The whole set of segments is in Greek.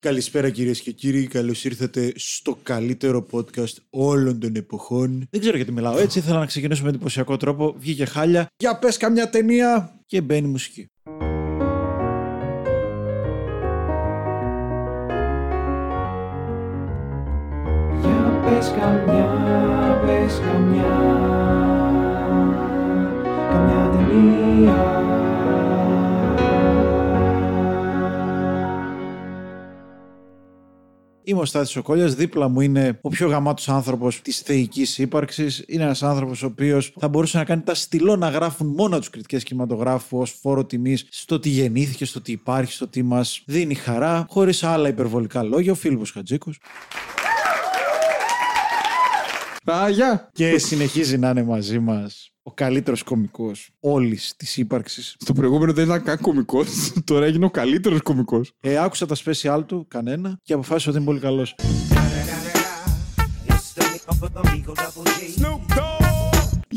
Καλησπέρα κυρίες και κύριοι. Καλώς ήρθατε στο καλύτερο podcast όλων των εποχών. Δεν ξέρω γιατί μιλάω έτσι. Ήθελα να ξεκινήσω με εντυπωσιακό τρόπο. Βγήκε χάλια. Για πες καμιά ταινία και μπαίνει μουσική. Είμαι ο Στάθης Σοκόλιας, δίπλα μου είναι ο πιο γαμάτος άνθρωπος της θεϊκής ύπαρξης. Είναι ένας άνθρωπος ο οποίος θα μπορούσε να κάνει τα στυλό να γράφουν μόνο τους κριτικές κινηματογράφου ως φόρο τιμής στο τι γεννήθηκε, στο τι υπάρχει, στο τι μας δίνει χαρά, χωρίς άλλα υπερβολικά λόγια, ο Φίλιππος Χατζίκος. Αγιά! Και συνεχίζει να είναι μαζί μας ο καλύτερος κωμικός όλης της ύπαρξης. Στο προηγούμενο δεν ήταν καν κωμικός. Τώρα έγινε ο καλύτερος κωμικός. Ε, άκουσα τα special του, κανένα, και αποφάσισα ότι είναι πολύ καλός.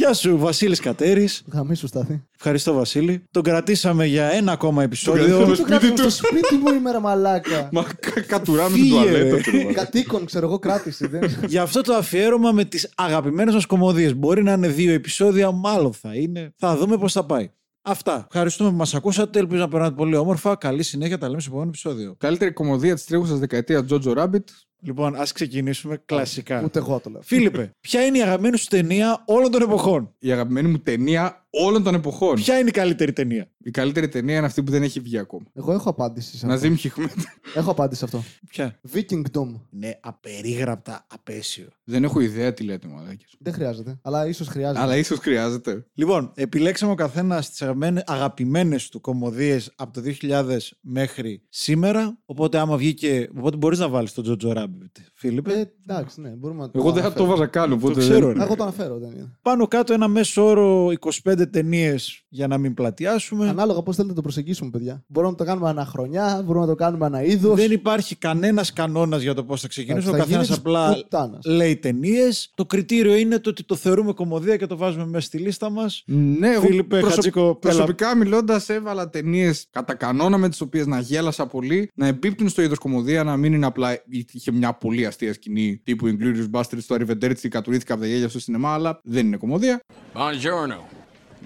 Γεια σου, Βασίλης Κατέρης. Γαμίσου στάθη. Ευχαριστώ, Βασίλη. Τον κρατήσαμε για ένα ακόμα επεισόδιο. κρατήσαμε Το σπίτι κράτησε του. στο σπίτι μου ημέρα μαλάκα. Μα κα- κατουράμε την Φύγε, τουαλέτα. ρε. τέλος πάντων. Κατοίκον, ξέρω εγώ, κράτηση. Δεν... Για αυτό το αφιέρωμα με τις αγαπημένες μας κομμωδίες. Μπορεί να είναι δύο επεισόδια, μάλλον θα είναι. Θα δούμε πώς θα πάει. Αυτά. Ευχαριστούμε που μας ακούσατε. Ελπίζω να περνάτε πολύ όμορφα. Καλή συνέχεια. Τα λέμε στο επόμενο επεισόδιο. Καλύτερη κομμωδία της τρέχουσας δεκαετίας Jojo Rabbit. Λοιπόν, ας ξεκινήσουμε κλασικά. Ούτε εγώ το λέω. Φίλιππε, ποια είναι η αγαπημένη σου ταινία όλων των εποχών; Η αγαπημένη μου ταινία όλων των εποχών. Ποια είναι η καλύτερη ταινία; Η καλύτερη ταινία είναι αυτή που δεν έχει βγει ακόμα. Εγώ έχω απάντηση σε αυτό. Ναζίμ Χιχμέτ. Έχω απάντηση σε αυτό. Ποια; Vikingdom. Είναι απερίγραπτα απέσιο. Δεν έχω ιδέα τι λέτε, μαλάκες. Δεν χρειάζεται. Αλλά ίσως χρειάζεται. Αλλά ίσως χρειάζεται. Λοιπόν, επιλέξαμε ο καθένας τις αγαπημένες του κομμωδίες από το 2000 μέχρι σήμερα. Οπότε, άμα βγήκε. Οπότε, μπορείς να βάλεις τον Jojo Rabbit, Φίλιππε. Ε, εντάξει, ναι, μπορούμε να Εγώ δεν θα το αναφέρω. βάζα καν. οπότε ξέρω, δεν- ρε. Εγώ το αναφέρω, δεν είναι. Πάνω κάτω ένα μέσο όρο 25 ταινίες για να μην πλατιάσουμε. Ανάλογα πώς θέλετε να το προσεγγίσουμε, παιδιά. Μπορούμε να το κάνουμε ανά χρονιά, μπορούμε να το κάνουμε ανά είδος. Δεν υπάρχει κανένας κανόνας για το πώς θα ξεκινήσουμε. Ο Εντάξει, θα καθένας γίνει της απλά πουτάνας. λέει ταινίες. Το κριτήριο είναι το ότι το θεωρούμε κομμωδία και το βάζουμε μέσα στη λίστα μας. Ναι, εγώ Φίλιππε, προσω- Χατζίκο, έλα. προσωπικά μιλώντας, έβαλα ταινίες κατά κανόνα με τις οποίες να γέλασα πολύ, να εμπίπτουν στο είδος κομμωδία, να μην είναι απλά. Είχε μια πολύ αστεία σκηνή τύπου Inglourious Basterds στο Arrivederci, κατουρήθηκα από τα γέλια στο σινεμά, αλλά δεν είναι κομμωδία. Buongiorno.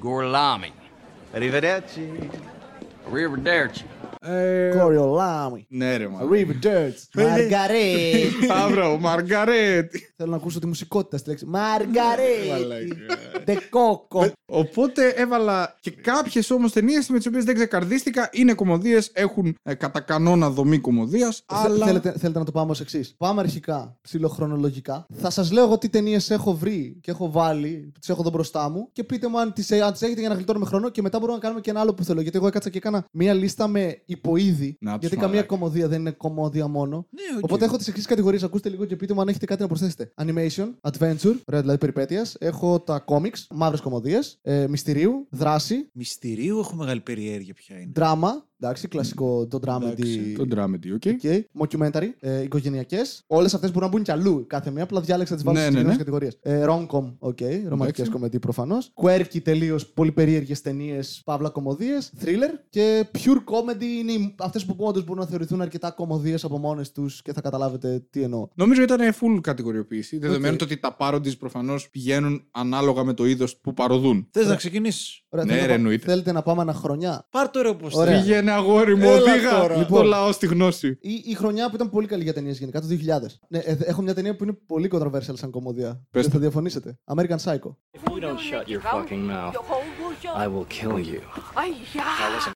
Gorlami. Arrivederci. Arrivederci. Ε, Κοριολάμι. ναι, ρε, μα. River Dirt. Μαργαρέτη. Αύριο, Μαργαρέτη. Θέλω να ακούσω τη μουσικότητα στη λέξη. Μαργαρέτη. Μαλάκα. Ντεκόκο. Οπότε έβαλα και κάποιες όμως ταινίες με τις οποίες δεν ξεκαρδίστηκα. Είναι κομμωδίες, έχουν ε, κατά κανόνα δομή κομμωδίας, αλλά. Θέλετε, θέλετε να το πάμε ως εξής. Πάμε αρχικά, ψιλοχρονολογικά. Θα σας λέω εγώ τι ταινίες έχω βρει και έχω βάλει, τις έχω εδώ μπροστά μου και πείτε μου αν τις έχετε για να γλιτώνουμε χρόνο και μετά μπορούμε να κάνουμε και ένα άλλο που θέλω. Γιατί εγώ έκατσα και έκανα μία λίστα με υποείδη. Να τους γιατί καμία μαλάκα. κωμωδία δεν είναι κωμωδία μόνο. Ναι, οκ. Οπότε έχω τις εξής κατηγορίες. Ακούστε λίγο και πείτε μου αν έχετε κάτι να προσθέσετε. Animation, adventure, ωραία δηλαδή περιπέτεια. Έχω τα comics, μαύρες κωμωδίες, ε, μυστηρίου, δράση, Μυστηρίου έχω μεγάλη περιέργεια ποια είναι. δράμα. Εντάξει, κλασικό το dramedy. Εντάξει, Το dramedy, OK. Okay. Mockumentary, ε, οικογενειακές. Όλες αυτές μπορούν να μπουν κι αλλού. Κάθε μία, απλά διάλεξα να τις βάλω Ναι, σε ναι, συγκεκριμένες ναι. κατηγορίες. Ε, rom-com, OK. Okay. Ρομαντικές Εντάξει. κομεντί προφανώς. Quirky τελείως, πολύ περίεργες ταινίες, παύλα κωμωδίες. Thriller. Και pure comedy είναι αυτές που όντως μπορούν να θεωρηθούν αρκετά κωμωδίες από μόνες τους και θα καταλάβετε τι εννοώ. Νομίζω ήταν full κατηγοριοποίηση. Δεδομένου το ότι τα parodies προφανώς πηγαίνουν ανάλογα με το είδος που παρωδούν. Θες να ξεκινήσεις; Ωραία, Ναι, θέλετε ρε, να πά- εννοείται. Θέλετε να πάμε αναχρονιά. Πάρ το ρε όπως Ωραία. Πήγαινε αγόρι μου, Έλα οδήγα τώρα. το Λοιπόν. λαό στη γνώση. Η, η χρονιά που ήταν πολύ καλή για ταινίες γενικά, το 2000. Ναι, ε, έχω μια ταινία που είναι πολύ controversial σαν κομμωδία. Πες Δεν το. θα διαφωνήσετε. American Psycho. If you don't shut your fucking mouth, I will kill you.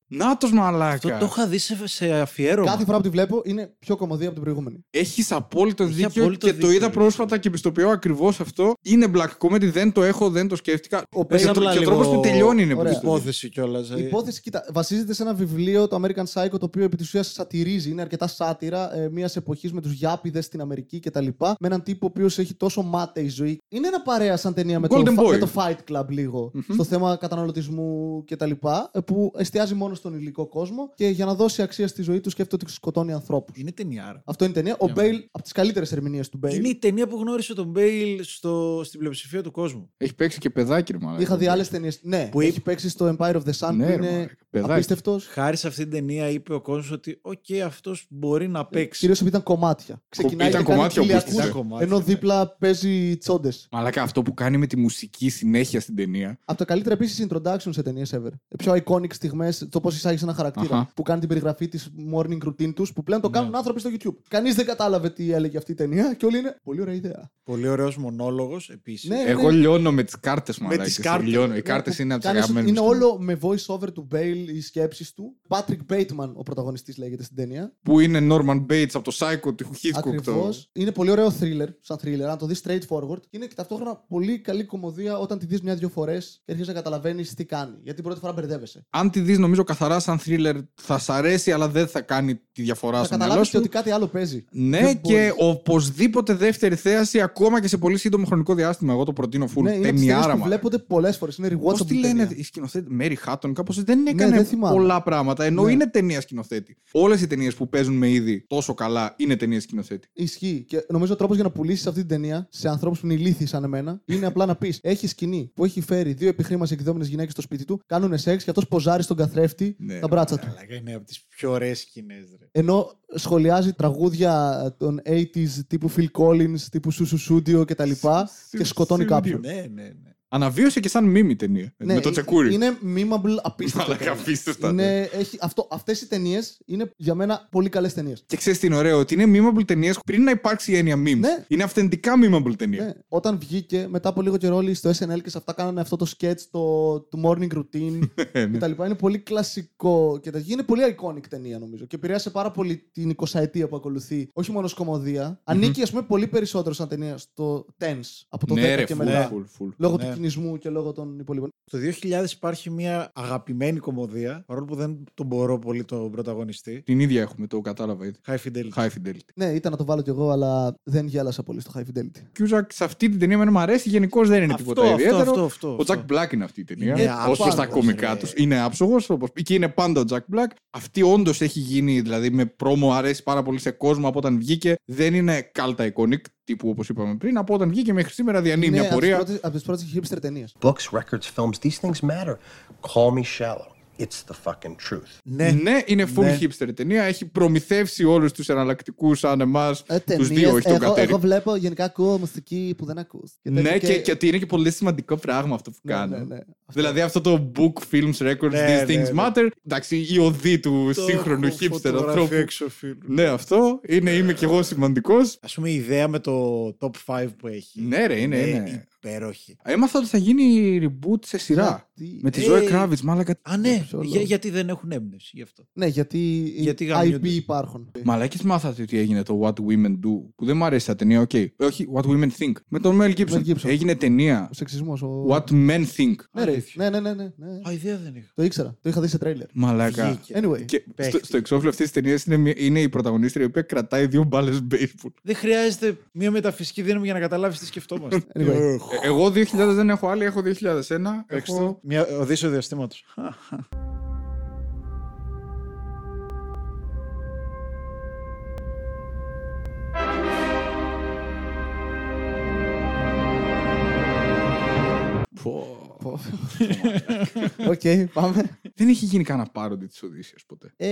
Νάτος Αυτό μαλάκα. το είχα δει σε, σε αφιέρωμα. Κάθε φορά που τη βλέπω είναι πιο κομμωδία από την προηγούμενη. Έχεις απόλυτο Έχει δίκιο απόλυτο και το δίκιο. είδα πρόσφατα και πιστοποιώ ακριβώς αυτό. Είναι black comedy, δεν το έχω, δεν το σκέφτηκα. Ο Και Bale ο- απλά και ο λίγο τρόπος που τελειώνει είναι Ωραία. πολύ υπόθεση κιόλας. Η υπόθεση, κοίτα, βασίζεται σε ένα βιβλίο, το American Psycho, το οποίο επί της ουσίας σατυρίζει, είναι αρκετά σάτυρα ε, μιας εποχής με τους Γιάπηδες στην Αμερική κτλ. Με έναν τύπο ο οποίος έχει τόσο μάταιη ζωή. Είναι ένα παρέα σαν ταινία με, το, Golden φα- Boy. με το Fight Club λίγο. Στο θέμα καταναλωτισμού κτλ. ε, Που εστιάζει μόνο στον υλικό κόσμο και για να δώσει αξία στη ζωή του σκέφτεται ότι σκοτώνει ανθρώπους. Είναι ταινιάρα. Αυτό είναι η ταινία. Ο Μπέιλ, από τις καλύτερες ερμηνείες του Μπέιλ. Είναι η ταινία που γνώρισε τον Μπέιλ στο, στην πλειοψηφία του κόσμου. Έχει παίξει και παιδάκι, ρε μαλάκα. Είχα δει άλλες ταινίες. Ναι, Που που έχει είπε- παίξει στο Empire of the Sun Ναι, που ρε, είναι μαλάκα. Παιδάκι. Απίστευτος. Χάρη σε αυτήν την ταινία είπε ο κόσμος ότι, οκ, αυτός μπορεί να παίξει. Κυρίως επειδή ήταν κομμάτια. Ξεκινάει ήταν και κάνει κομμάτια χίλια όπως ακούς, ήταν κομμάτια, Ενώ ναι. δίπλα παίζει τσόντες. Μαλάκα αυτό που κάνει με τη μουσική συνέχεια στην ταινία. Από τα καλύτερα επίσης introduction σε ταινίες ever. Ε, Πιο iconic στιγμές, το πώς εισάγεις ένα χαρακτήρα. Αχα. Που κάνει την περιγραφή της morning routine τους, που πλέον το κάνουν άνθρωποι στο YouTube. Κανείς δεν κατάλαβε τι έλεγε αυτή η ταινία και όλοι είναι πολύ ωραία ιδέα. Πολύ ωραίος μονόλογος επίσης. Ναι, Εγώ λιώνω με τις κάρτες μου. τις κάρτες. Λιώνω. Οι Ναι, κάρτες που είναι από τις κάνεις- αγαπημένες Είναι όλο με voice over του Bale οι σκέψεις του. Patrick Bateman, ο πρωταγωνιστής λέγεται στην ταινία. Που είναι Norman Bates από το Psycho του Hitchcock. Ακριβώς. Το... Είναι πολύ ωραίο thriller, σαν thriller, αν το δεις straightforward. Και είναι και ταυτόχρονα πολύ καλή κομμωδία όταν τη δεις μια-δυο φορές και αρχίζεις να καταλαβαίνεις τι κάνει. Γιατί την πρώτη φορά μπερδεύεσαι. Αν τη δεις, νομίζω καθαρά σαν thriller θα σ' αρέσει, αλλά δεν θα κάνει τη διαφορά Θα στο μυαλό καταλάβεις σου. ότι κάτι άλλο παίζει. Ναι, Δεν και μπορείς. οπωσδήποτε δεύτερη θέαση, ακόμα και σε πολύ σύντομο χρονικό διάστημα. Εγώ το προτείνω full. Ναι, είναι από τις ταινίες Ταινιάρα, που μα. βλέπονται πολλές φορές. Είναι rewatchable. Πώς τη λένε ταινία. η σκηνοθέτη, Μέρι Χάτον, κάπως δεν έκανε δεν θυμάμαι. πολλά πράγματα. Ενώ Ναι. είναι ταινία σκηνοθέτη. Όλες οι ταινίες που παίζουν με είδη τόσο καλά είναι ταινίες σκηνοθέτη. Ισχύει. Και νομίζω ο τρόπος για να πουλήσεις αυτή την ταινία σε ανθρώπους που είναι ηλίθιοι σαν εμένα είναι απλά να πεις: Έχει σκηνή που έχει φέρει δύο επιχρήμας εκδόμενες γυναίκες στο σπίτι του, κάνουν σεξ και αυτός ποζάρει στον καθρέφτη Ναι, τα μπράτσα του. Αλλά είναι από τις πιο ωραίες σκηνές. Ενώ σχολιάζει τραγούδια των 80s τύπου Phil Collins, τύπου Susu Studio κτλ. και σκοτώνει Studio. κάποιον. Ναι, ναι, ναι. Αναβίωσε και σαν μίμη ταινία. Ναι, με το ε- τσεκούρι. Είναι memeable απίστευτα. Μαλάκα, ταινία. απίστευτα, ναι. Είναι, έχει, αυτό, αυτές οι ταινίες είναι για μένα πολύ καλές ταινίες. Και ξέρεις τι είναι ωραίο, ότι είναι memeable ταινίες πριν να υπάρξει η έννοια memes. Ναι. Είναι αυθεντικά memeable ταινία. Ναι. Όταν βγήκε, μετά από λίγο καιρό όλοι στο SNL και σε αυτά κάνανε αυτό το sketch το, του morning routine Ναι. κτλ. Είναι πολύ κλασικό και τέτοιο. Είναι πολύ iconic ταινία νομίζω και επηρέασε πάρα πολύ την 20 ετία που ακολουθεί. Όχι μόνο ως κομμωδία. Ανήκει, ας πούμε, πολύ περισσότερο σαν ταινία στο Tense από το 10 Ναι, ρε, και full, μετά. full, full. Λόγω Ναι. του κινησμού και λόγω των υπολείπων. Το 2000 υπάρχει μια αγαπημένη κομμωδία, παρόλο που δεν τον μπορώ πολύ τον πρωταγωνιστή. Την ίδια έχουμε, το κατάλαβα ήδη. High Fidelity. High Fidelity. Ναι, ήταν να το βάλω κι εγώ, αλλά δεν γέλασα πολύ στο High Fidelity. Κιούζακ σε αυτή την ταινία εμένα μου αρέσει, γενικώς δεν είναι Αυτό, τίποτα αυτό, ιδιαίτερο. αυτό, αυτό, ο αυτό. Τζακ Μπλακ είναι αυτή η ταινία. Είναι όσο στα άψογος, κομικά ρε. τους. Είναι άψογος, και είναι πάντα ο Τζακ Μπλακ. Αυτή όντως έχει γίνει, δηλαδή με πρόμο αρέσει πάρα πολύ σε κόσμο από όταν βγήκε. Δεν είναι cult iconic τύπου όπως είπαμε πριν. Από όταν βγήκε μέχρι σήμερα διανύει μια πορεία. από τις πρώτες hipster ταινίες. Books, records, films, these things matter. Call me shallow. It's the fucking truth. Ναι, Ναι, είναι full Ναι. hipster ταινία. Έχει προμηθεύσει όλους τους εναλλακτικούς σαν εμάς. Ε, τους ταινίες, δύο, όχι τον εγώ, Κατέρι. εγώ βλέπω γενικά ακούω μουσική που δεν ακούς. Και Ναι, τέτοια και, και ότι είναι και πολύ σημαντικό πράγμα αυτό που Ναι, κάνω. ναι, ναι. Δηλαδή αυτό το book, films, records, Ναι, these ναι, things ναι. matter. Εντάξει, η οδή του Το σύγχρονου έχω hipster φωτογραφία ανθρώπου. εξωφύλου. Ναι, αυτό είναι, είμαι κι εγώ σημαντικός. Α πούμε η ιδέα με το top 5 που έχει. Ναι, ρε, είναι, είναι. Υπέροχη. Έμαθα ότι θα γίνει reboot σε σειρά. Γιατί- Με τη Ε, Zoe Kravitz, μάλακα. Α, ναι, ποιο για- λόγο; γιατί δεν έχουν έμπνευση γι' αυτό. Ναι, γιατί, Γιατί οι γαμιούνται. IP υπάρχουν. Μαλάκες μάθατε ότι έγινε το What Women Do, που δεν μου αρέσει τα ταινία, οκ. Όχι, What Women Think. Με τον Mel Gibson. Mel Gibson. Έγινε ταινία. Ο σεξισμός. Ο... What Men Think. Ναι, ρε. Αλήθεια. ναι, ναι, ναι, ναι, ναι. Α, ιδέα δεν είχα. Το ήξερα. Το είχα δει σε τρέιλερ. Μαλάκα. Βγήκε. Anyway. Και στο, Παίχτη. στο εξώφυλλο αυτής της ταινίας είναι, μια- είναι η πρωταγωνίστρια η οποία κρατάει δύο μπάλες baseball. Δεν χρειάζεται μια μεταφυσική δύναμη για να καταλάβεις τι σκεφτόμαστε. Anyway. Ε, Ε, Εγώ 2000 δεν έχω άλλη, έχω 2001. Παίξτε Έχω... το. Μια οδύσσεια διαστήματος. Οκ, πάμε. Δεν έχει γίνει κανένα parody της Οδύσσειας ποτέ. Ε,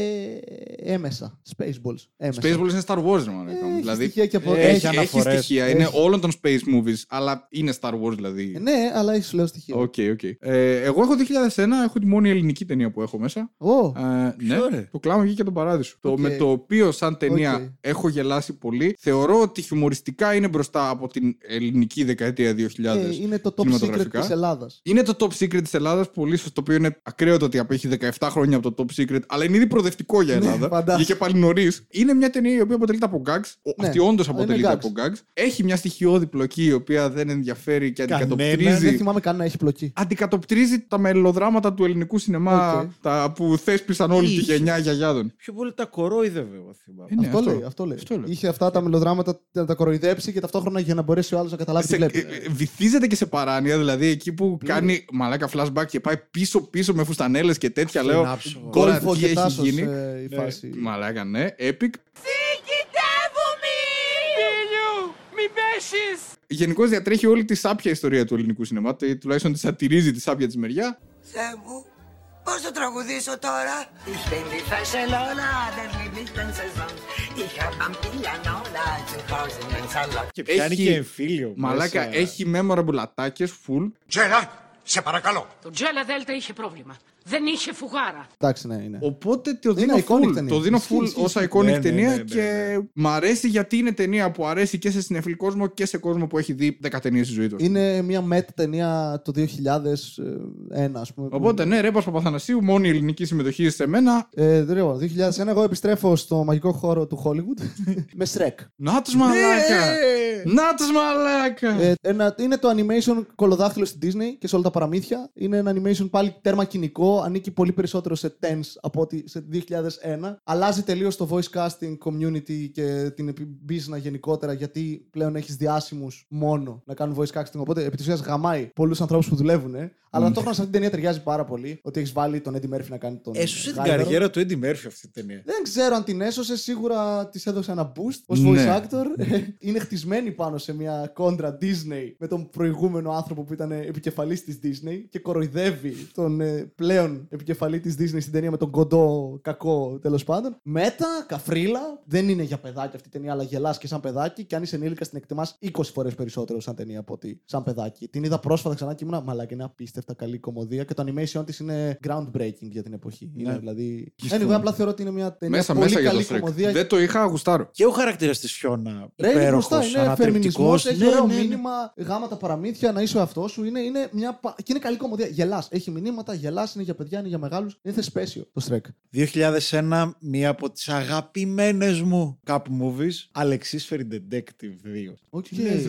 έμμεσα. Spaceballs. Έμμεσα. Spaceballs είναι Star Wars, ρε μαλάκα μου. Έχει Δηλαδή, στοιχεία και από... Ε, έχει, έχει έχει αναφορές. στοιχεία. Είναι Έχει. όλων των space movies, αλλά είναι Star Wars δηλαδή. Ε, Ναι, αλλά έχει σου λέω στοιχεία. OK, OK. Ε, εγώ έχω 2001, έχω τη μόνη ελληνική ταινία που έχω μέσα. Ω, Ε, ναι, Ποιο, ρε; το κλάμα βγήκε απ' τον παράδεισο. Το, Οκ. με το οποίο σαν ταινία Οκ. έχω γελάσει πολύ. Θεωρώ ότι χιουμοριστικά είναι μπροστά από την ελληνική δεκαετία 2000. ε, είναι το top secret κινηματογραφικά. της Ελλάδας. Είναι το top secret της Ελλάδας, πολύ σωστό, το οποίο είναι ακραίο το ότι απέχει 17 χρόνια από το top secret, αλλά είναι ήδη προοδευτικό για Ναι, Ελλάδα. φαντάζομαι. Βγήκε πάλι νωρίς. Είναι μια ταινία η οποία αποτελείται από gags. Ο- Ναι, Αυτή όντως είναι αποτελείται gags. από gags. Έχει μια στοιχειώδη πλοκή η οποία δεν ενδιαφέρει και Κανένα, Δεν αντικατοπτρίζει. θυμάμαι καν να έχει πλοκή. Αντικατοπτρίζει τα μελοδράματα του ελληνικού σινεμά Οκ. τα που θέσπισαν όλη τη Είχε. γενιά γιαγιάδων. Πιο πολύ τα κορόιδευε, εγώ θυμάμαι. Ε, ναι, αυτό, λέει, αυτό λέει. Αυτό λέει. Είχε αυτά τα μελοδράματα να τα κοροϊδέψει και ταυτόχρονα για να μπορέσει ο άλλος να καταλάβει τι Σε, βλέπει. ε, ε, βυθίζεται και σε παράνοια, δηλαδή εκεί που κάνει μαλάκα flashback και πάει πίσω-πίσω με φουστανέλες και τέτοια. Αυτό Λέω, είναι άψογο. τώρα Γκόλφο τι και έχει τάσος γίνει; ε, η Ναι. φάση. Μαλάκα, ναι, epic. Γενικώς διατρέχει όλη τη σάπια ιστορία του ελληνικού σινεμά, τε- τουλάχιστον τη σατυρίζει τη σάπια της μεριά. Θεέ μου, Πώς θα τραγουδήσω τώρα; Ich bin die Barcelona, der lieblichen Saison. Ich hab am Pianola zu Hause im Salon. Και πιάνει Έχει- και εμφύλιο. Μαλάκα, μέσα. έχει memorable ατάκες full. Τζέλα, σε παρακαλώ. Το Τζέλα Δέλτα είχε πρόβλημα. Δεν είχε φουγάρα. Εντάξει, ναι, είναι. Οπότε το Είναι δίνω iconic full. ταινία. Το δίνω Ισχύει, full ισχύει, ως ισχύει. iconic Ναι, ναι, ταινία ναι, ναι, και μ' αρέσει γιατί είναι ταινία που αρέσει και σε συνεφιλ κόσμο και σε κόσμο που έχει δει 10 ταινίες στη ζωή του. Είναι μια μετ ταινία το 2001, ας πούμε. που- Οπότε ναι, Ρέπα Παπαθανασίου, μόνη ελληνική συμμετοχή σε μένα. Ε, δεν λέω, 2001 εγώ επιστρέφω στο μαγικό χώρο του Hollywood με Shrek. Να τους μαλάκα! Να τους μαλάκα! Ε, ένα, είναι το animation κολοδάχτυλο στην Disney και σε όλα τα παραμύθια. Είναι ένα animation πάλι τέρμα κοινικό. Ανήκει πολύ περισσότερο σε tense από ότι σε 2001. Αλλάζει τελείως το voice casting community και την επι- business γενικότερα γιατί πλέον έχεις διάσημους μόνο να κάνουν voice casting. Οπότε επί της ουσίας γαμάει πολλούς ανθρώπους που δουλεύουν. Ε, αλλά ταυτόχρονα σε αυτήν την ταινία ταιριάζει πάρα πολύ ότι έχεις βάλει τον Eddie Murphy να κάνει τον. Έσωσε την Γάιδαρο. καριέρα του Eddie Murphy αυτή η ταινία. Δεν ξέρω αν την έσωσε, σίγουρα της έδωσε ένα boost ως Ναι. voice actor. Είναι χτισμένη πάνω σε μια κόντρα Disney με τον προηγούμενο άνθρωπο που ήταν επικεφαλής της Disney και κοροϊδεύει τον ε, πλέον επικεφαλή της Disney στην ταινία με τον κοντό κακό τέλος πάντων. Μέτα, καφρίλα. Δεν είναι για παιδάκι αυτή η ταινία, αλλά γελάς και σαν παιδάκι. Και αν είσαι ενήλικα, την εκτιμάς 20 φορές περισσότερο σαν ταινία από ότι σαν παιδάκι. Την είδα πρόσφατα ξανά και ήμουν μαλάκι. Είναι απίστευτα καλή κομμωδία και το animation της είναι groundbreaking για την εποχή. Είναι Ναι. δηλαδή. Anyway, απλά θεωρώ ότι είναι μια ταινία Μέσα, πολύ μέσα για καλή το Shrek. κωμωδία. Δεν το είχα, γουστάρω. Και ο χαρακτήρας της Φιώνα. Ρε, είναι υπέροχος, μπροστά, είναι φεμινισμός, ανατρεπτικός. έχει Ναι, ωραίο ναι, ναι. μήνυμα, γάμα τα παραμύθια, να είσαι ο αυτό σου. Είναι, είναι μια, πα- και είναι καλή κωμωδία. Γελάς. Έχει μηνύματα, γελάς, είναι για παιδιά, είναι για μεγάλους. Είναι θεσπέσιο το Shrek. 2001, μία από τις αγαπημένες μου cop movies, Αλεξίσφαιροι Ντετέκτιβ 2. Οκ.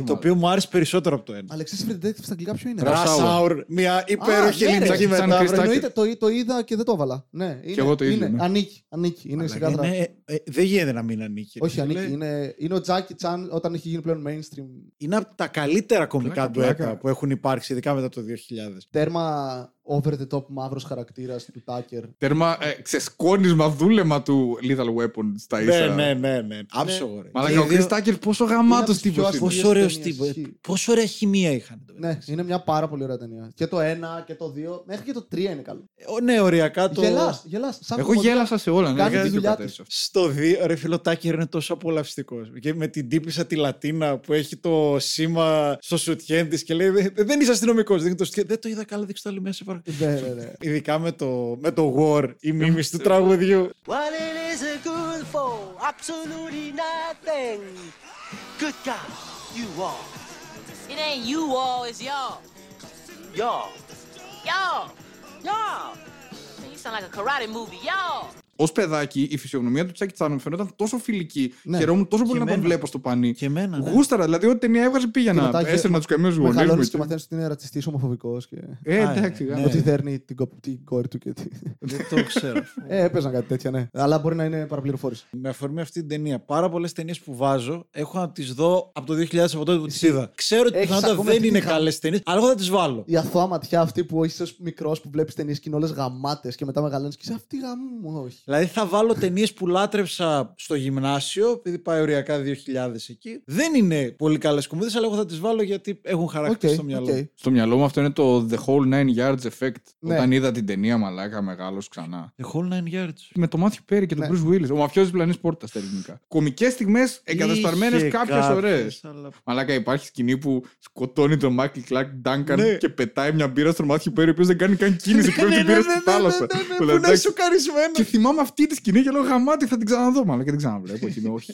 Το οποίο μου άρεσε περισσότερο από το ένα. Αλεξίσφαιροι Ντετέκτιβ στα αγγλικά ποιο είναι; Rush Rush Hour. Hour, μια υπέροχη ναι, ρε. ελληνική Σαν μετάφραση. Chris Tucker. Εννοείται, το, το είδα και δεν το έβαλα. Ναι, είναι, Και εγώ το ίδιο, είναι, ναι. Ανήκει, ανήκει. Είναι Αλλά ξεκάθαρα. είναι- ε, δεν γίνεται να μην ανήκει. Όχι, ρε φίλε. ανήκει. Είναι, είναι ο Τζάκι Τσάν όταν έχει γίνει πλέον mainstream. Είναι από τα καλύτερα κομικά Πλάκα, ντουέτα πλάκα. που έχουν υπάρξει, ειδικά μετά το 2000. Τέρμα over the top μαύρος χαρακτήρας του Τάκερ. Τέρμα ε, ξεσκόνισμα, δούλεμα του Lethal Weapon στα ίσα. Ναι, ναι, ναι, ναι. Άψογο, ρε. Μαλάκα, Και ο οι δύο- Chris Tucker πόσο Είναι γαμάτο από τις πιο τύπο είναι. αστείες Πόσο ωραίος ταινίες, τύπος. ισχύει. Πόσο ωραία χημεία είχαν. το Ναι, μεταξύ. είναι μια πάρα πολύ ωραία ταινία. Και το 1 και το 2, μέχρι και το 3 είναι καλό. Ε, Ναι, οριακά το. Γελάς, γελάς. Σαν Εγώ κομμωδία. γέλασα σε όλα. Ναι, Κάνει δεν τη το δουλειά κατέστησα. Στο 2, ρε φιλοτάκη είναι τόσο απολαυστικός. Και με την τύπησα τη Λατίνα που έχει το σήμα στο σουτιέν της και λέει «Δεν- Δεν είσαι αστυνομικός. Δεν το σουτιέν». Δεν το είδα καλά, δείξτε το άλλη μέσα. Παρακαλώ». Ναι, ναι, ναι. Ειδικά με το, με το War, η μίμηση του τραγουδιού. What it is it good for? Absolutely nothing. Good God, you all. It ain't you all, it's y'all. Y'all. Y'all. Y'all. Man, you sound like a karate movie, y'all. Ω παιδάκι, η φυσιογνωμία του Τσάκη Τσάνο μου φαινόταν τόσο φιλική. Ναι. Χαιρόμουν τόσο πολύ Και να τον εμένα. βλέπω στο πανί. Και εμένα. ναι. Γούσταρα, δηλαδή, ό,τι ταινία έβγαζε Και πήγαινα. μετά είχε- Έστελνα του καμιού γονεί μου. Μεγαλώνεις έτσι. και μαθαίνεις ότι είναι ρατσιστής, ομοφοβικός. Και... Ε, Α, εντάξει. ναι. γάμο. Ότι δέρνει την, κο- την κόρη του και. τι- Δεν το ξέρω. ε, έπαιζαν κάτι τέτοια, ναι. Αλλά μπορεί να είναι παραπληροφόρηση. με αφορμή αυτή την ταινία, πάρα πολλές ταινίες που βάζω έχω να τις δω από το 2000 από τότε που τις είδα. Ξέρω ότι Έχεις πιθανότατα ακόμα δεν αυτή είναι τη χα- καλές ταινίες, αλλά εγώ θα τις βάλω. Η αθώα ματιά αυτή που είσαι μικρός που βλέπεις ταινίες και είναι όλες γαμάτες και μετά μεγαλώνεις και είσαι αυτή γαμού, όχι. Δηλαδή θα βάλω ταινίες που λάτρεψα στο γυμνάσιο, επειδή πάει οριακά 2000 εκεί. Δεν είναι πολύ καλές κωμωδίες, αλλά εγώ θα τις βάλω γιατί έχουν χαρακτήρα Οκ, στο μυαλό. οκ. μου. Στο μυαλό μου αυτό είναι το The Whole Nine Yards Effect. Ναι. Όταν είδα την ταινία Μαλάκα μεγάλος ξανά. The Whole Nine Yards. Με το Μάθιου Πέρι και τον Ναι. Bruce Willis. Ο μαφιό διπλανή πόρτας στα ελληνικά. Κομικές στιγμές εγκατασπαρμένε Είχε κάποιες κάποιες, ωραίες. αλλά- Μαλάκα υπάρχει σκηνή που σκοτώνει τον Μάικλ Κλάρκ Ντάνκαν Ναι. και πετάει μια μπύρα στον Μάθιου Πέρι, ο οποίος δεν κάνει καν κίνηση και πέφτει την μπύρα στη θάλασσα. Του Που λέω, να είσαι «Εντάξει». σοκαρισμένος. Και θυμάμαι αυτή τη σκηνή και λέω γαμάτι θα την ξαναδώ. Μαλάκα και την ξαναβλέπω. Και είμαι, όχι.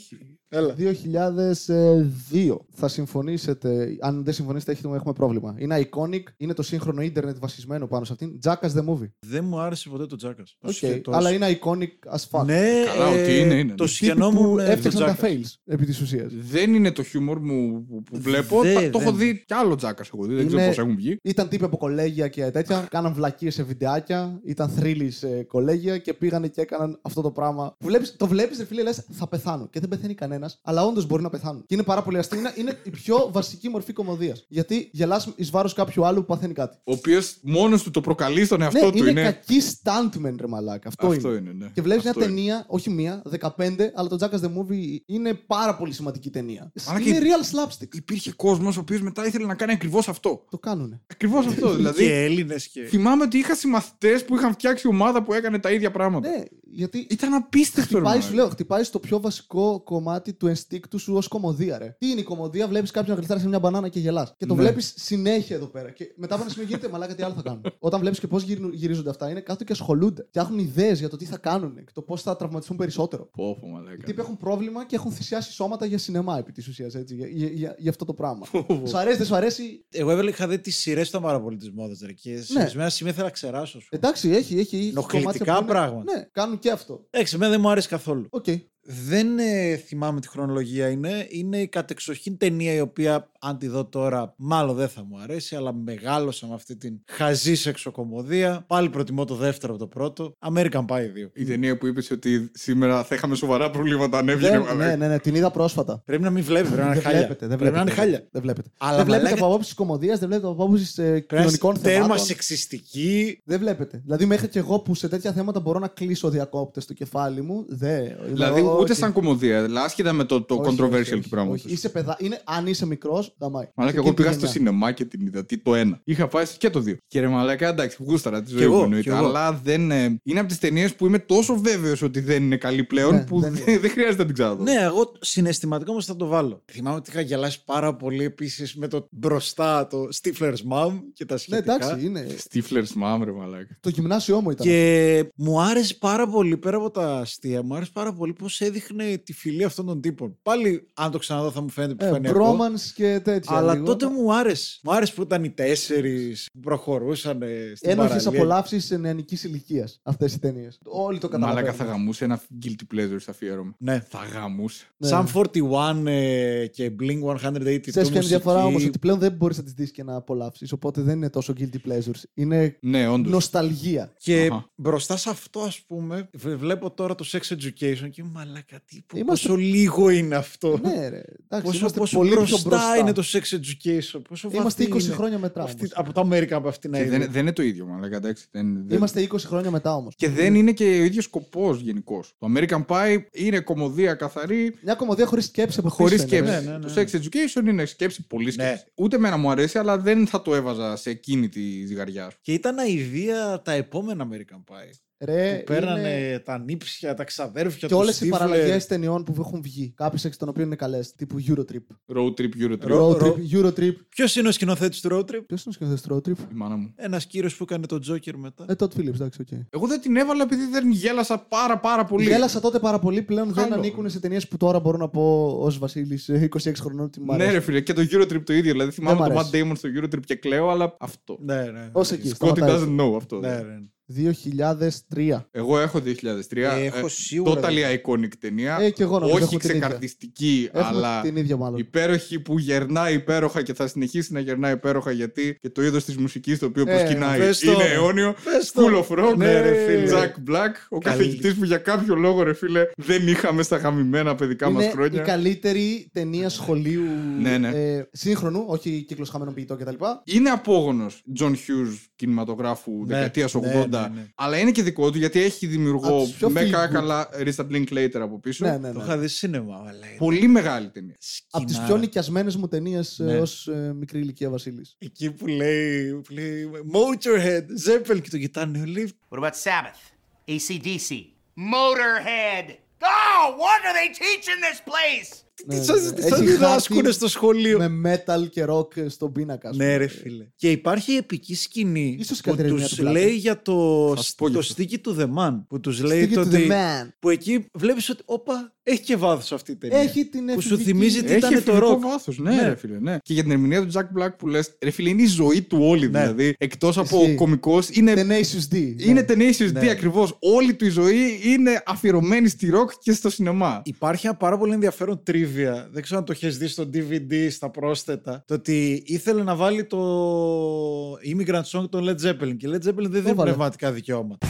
Έλα. 2002. Θα συμφωνήσετε. Αν δεν συμφωνήσετε, έχετε- έχουμε πρόβλημα. Είναι iconic, είναι το σύγχρονο ίντερνετ βασισμένο πάνω σε αυτήν. Jackass the movie. Δεν μου άρεσε ποτέ το Jackass. OK, Αλλά είναι iconic as fuck. Ναι, Καλά, ότι είναι, είναι. Το Τύποι σκηνόμουν που ε, το έφτιαξαν τα Jackass. fails επί της ουσίας. Δεν είναι το χιούμορ μου που, που βλέπω. Δε- Τα- το έχω δεν. δει κι άλλο Jackass. Έχω δει. Δεν ξέρω Είναι- πώς έχουν βγει. Ήταν τύποι από κολέγια και τέτοια. Κάναν βλακίες σε βιντεάκια. Ήταν θρύλοι σε κολέγια και πήγανε και έκαναν έκαναν αυτό το πράγμα. Που βλέπεις, το βλέπεις, ρε φίλε, λες θα πεθάνω. Και δεν πεθαίνει κανένας, αλλά όντως μπορεί να πεθάνουν. Και είναι πάρα πολύ αστείο. Είναι, είναι η πιο βασική μορφή κωμωδίας. Γιατί γελάς εις βάρος κάποιου άλλου που παθαίνει κάτι. Ο οποίος μόνος του το προκαλεί στον εαυτό ναι, του. είναι, Είναι... κακή stuntman, ρε μαλάκα. Αυτό, Αυτό είναι. είναι, ναι. Και βλέπεις μια Αυτό είναι. ταινία, όχι μία, 15, αλλά το Jackass the Movie είναι πάρα πολύ σημαντική ταινία. Αλλά είναι και- real slapstick. Υπήρχε κόσμος ο οποίος μετά ήθελε να κάνει ακριβώς αυτό. Το κάνουνε. Ακριβώς αυτό. δηλαδή. Και Έλληνες και. Θυμάμαι ότι είχα συμμαθητές που είχαν φτιάξει ομάδα που έκανε τα ίδια πράγματα. Ναι, γιατί Ήταν απίστευτο. ρε Χτυπάει, μαλάκα. σου λέω, χτυπάει στο πιο βασικό κομμάτι του ενστίκτου σου ως κομμωδία, ρε. Τι είναι η κομμωδία, βλέπεις κάποιον να γλιστράει σε μια μπανάνα και γελάς. Και το Ναι. βλέπεις συνέχεια εδώ πέρα. Και μετά από ένα σημείο γίνεται μαλάκα τι άλλο θα κάνουν. Όταν βλέπεις και πώς γυρίζονται αυτά, είναι κάτω και ασχολούνται. Φτιάχνουν ιδέες για το τι θα κάνουν και το πώς θα τραυματιστούν περισσότερο. Πω, πω, μαλάκα. Οι τύποι έχουν πρόβλημα και έχουν θυσιάσει σώματα για σινεμά επί της ουσίας, έτσι. Για, για, για, για αυτό το πράγμα. σου αρέσει, δεν σου αρέσει; Εγώ έβαλα, είχα δει τις σειρές του πάρα πολύ τη μόδα. Και σε Ναι. ορισμένα σημεία ήθελα να ξεράσω. σου. Εντάξει, έχει, έχει. έχει Ενοχλητικά κομμάτια που είναι- πράγματα. Ναι, κάνουν και αυτό. Εντάξει, εμένα δεν μου άρεσε καθόλου. Οκ. Δεν ε, θυμάμαι τι χρονολογία είναι. Είναι η κατεξοχήν ταινία η οποία, αν τη δω τώρα, μάλλον δεν θα μου αρέσει, αλλά μεγάλωσα με αυτή την χαζή σεξοκωμωδία. Πάλι προτιμώ το δεύτερο από το πρώτο. American Pie 2. Η ταινία που είπες ότι σήμερα θα είχαμε σοβαρά προβλήματα αν έβγαινε. Δεν- μαλάκα. ναι, ναι, ναι, την είδα πρόσφατα. Πρέπει να μην βλέπεις, πρέπει να είναι Δεν χάλια. βλέπετε, δεν πρέπει να είναι βλέπετε. χάλια. Δεν βλέπετε. Αλλά δεν βλέπετε μαλάκα- από απόψεις κομμωδίας, δεν βλέπετε από απόψεις ε, Πρέπει να κοινωνικών είσαι τέρμα θεμάτων. σεξιστική. Δεν βλέπετε. Δηλαδή, μέχρι και εγώ που σε τέτοια θέματα μπορώ να κλείσω διακόπτες στο κεφάλι μου. Δεν. Δηλαδή Λέω, ούτε όχι. σαν κομμωδία, αλλά άσχετα με το, το Όχι, όχι, controversial όχι, του πράγματος. όχι. Είσαι παιδά... είναι, αν είσαι μικρός, γαμάει. Μαλάκα, Σε εγώ εκείνη πήγα τη στο γενιά. σινεμά και την είδα. Τι το ένα. Είχα πάει και το δύο. Και ρε Μαλάκα, εντάξει, γούσταρα τη ζωή εγώ, μου κι εννοείται. εγώ. Αλλά δεν. ε, είναι από τις ταινίες που είμαι τόσο βέβαιος ότι δεν είναι καλή πλέον Ναι, που δεν δεν, δεν χρειάζεται να την ξαναδώ. Ναι, εγώ συναισθηματικά όμως θα το βάλω. Θυμάμαι ότι είχα γελάσει πάρα πολύ επίσης με το μπροστά, το Stifler's Mom και τα Ναι, σχετικά. εντάξει, είναι. Στίφλερ Μάμ, ρε Μαλάκα. Το γυμνάσιο μου ήταν. Και μου άρεσε πάρα πολύ, πέρα από τα αστεία, μου άρεσε πάρα πολύ πώς έδειχνε τη φιλία αυτών των τύπων. Πάλι, αν το ξαναδώ, θα μου φαίνεται Ε, επιφανειακό. Bromance και τέτοια. αλλά λίγο. τότε μου άρεσε. Μου άρεσε που ήταν οι τέσσερις που προχωρούσαν ε, στην Ένοχες παραλία. απολαύσεις νεανική ηλικίας αυτές οι ταινίες. Όλοι το Μαλάκα καταλαβαίνουν. θα γαμούσε ένα guilty pleasure στα αφιέρωμα. Ναι. Θα γαμούσε. Ναι. Σαν 41 ε, και Blink 182. Ξέρεις ποια είναι η διαφορά; Όμως, ότι πλέον δεν μπορείς να τις δεις και να απολαύσεις. Οπότε δεν είναι τόσο guilty pleasures. Είναι Ναι, όντως. νοσταλγία. Και Αχα. μπροστά σε αυτό, ας πούμε, βε- βλέπω τώρα το sex education και είμαι μαλάκα τύπου. Είμαστε- Πόσο λίγο είναι αυτό. ναι, ρε. Εντάξει, Πόσο, είμαστε πόσο πολύ μπροστά, πιο μπροστά. είναι το sex education. Πόσο Είμαστε βαθύ 20 είναι χρόνια μετά. αυτή- όμως. από το Αμέρικα από αυτήν την Και idea. δεν, δεν είναι το ίδιο, Μαλάκα, εντάξει. Δεν, δεν- Είμαστε 20 χρόνια μετά όμως. Και δεν είναι και ο ίδιος σκοπός γενικώς. Το American Pie είναι κομμωδία καθαρή, Μια κομμωδία χωρίς σκέψη από χωρίς πίσω είναι, σκέψη. ρε. Ναι, ναι, ναι. Το sex education είναι σκέψη, πολύ σκέψη. Ναι. Ούτε εμένα μου αρέσει, αλλά δεν θα το έβαζα σε εκείνη τη ζυγαριά. Και ήταν αηδία τα επόμενα American Pie. Ρε, που παίρνανε είναι- τα νύψια, τα ξαδέρφια Και τους όλες οι Stifler. παραλλαγές ταινιών που έχουν βγει. Κάποιες εξ των οποίων είναι καλές. Τύπου Eurotrip. Road trip, Euro trip. Ρο- Road ρο- Trip, Eurotrip. Ποιος είναι ο σκηνοθέτης του Road Trip? Ποιος είναι ο σκηνοθέτης του Road Trip? Η μάνα μου. Ένας κύριος που έκανε τον Joker μετά. Ε, Todd Phillips, εντάξει, οκ. Εγώ δεν την έβαλα επειδή δεν γέλασα πάρα πάρα πολύ. Γέλασα τότε πάρα πολύ. Πλέον δεν Καλό. ανήκουν σε ταινίες που τώρα μπορώ να πω ως Βασίλης 26 χρονών ότι μου Ναι, ρε αρέσει. φίλε, και το Eurotrip το ίδιο. Δηλαδή θυμάμαι μ' το Matt αρέσει. Damon στο Eurotrip και κλαίω, αλλά αυτό. Ναι, ναι. Ω εκεί. Scotty σταματάει. doesn't know αυτό. Ναι, ναι. 2003. Εγώ έχω 2003. Έχω ε, σίγουρα. Totally iconic ταινία. Ε, και εγώ νομίζω, Όχι ξεκαρδιστική, αλλά την ίδια, μάλλον. υπέροχη που γερνάει υπέροχα και θα συνεχίσει να γερνάει υπέροχα γιατί και το είδος της μουσικής το οποίο ε, προσκυνάει είναι αιώνιο. Full of rock. Ναι, ρε, Jack Black, ο καθηγητής που για κάποιο λόγο, ρε φίλε, δεν είχαμε στα χαμημένα παιδικά μας χρόνια. Η καλύτερη ταινία σχολείου ναι, ναι. Ε, σύγχρονου, όχι κύκλος χαμένο ποιητών κτλ. Είναι απόγονος John Hughes κινηματογράφου ναι, δεκαετίας ναι, 80. Αλλά, ναι, αλλά είναι και δικό του γιατί έχει δημιουργό με κάκαλα Richard Linklater από πίσω. Ναι, ναι, Το είχα δει σίνεμα. Αλλά είναι... Πολύ μεγάλη ταινία. Από τις πιο νοικιασμένες μου ταινίες ναι. Ε, ως ε, μικρή ηλικία Βασίλης. Εκεί που λέει, που λέει Motorhead, Zeppel και το κοιτάνε όλοι. What about Sabbath, ACDC, Motorhead. Oh, what are they teaching this place? Τι Ναι, σας ναι. τι Έχει σας χάρτη διδάσκουνε στο σχολείο; Με metal και rock στον πίνακα. ας Ναι, πούμε. ρε φίλε. Και υπάρχει επική σκηνή Ίσως η που καλύτερη τους ταινία του Πλάτη. λέει για το, Θα σου πω γι' το αυτό. στίκι του The Man. Που τους λέει Στίκι το του ότι. The Man. Που εκεί βλέπεις ότι. Όπα, έχει και βάθος αυτή η ταινία. Έχει την Που σου εφηβική- θυμίζει τι Έχει ήταν το εφηβικό ροκ. βάθος, ναι, Ναι. ρε φίλε, ναι. Και για την ερμηνεία του Jack Black που λες, ρε φίλε, είναι η ζωή του όλη. Ναι. Δηλαδή, εκτός από Ισχύει. κωμικός, είναι, Tenacious D. είναι ναι. Tenacious D Ναι. ακριβώς. Όλη του η ζωή είναι αφιερωμένη στη ροκ και στο σινεμά. Υπάρχει ένα πάρα πολύ ενδιαφέρον τρίβια. Δεν ξέρω αν το έχεις δει στο DVD, στα πρόσθετα. Το ότι ήθελε να βάλει το Immigrant Song των Led Zeppelin. Και οι Led Zeppelin δεν δίνουν έβαλε. πνευματικά δικαιώματα.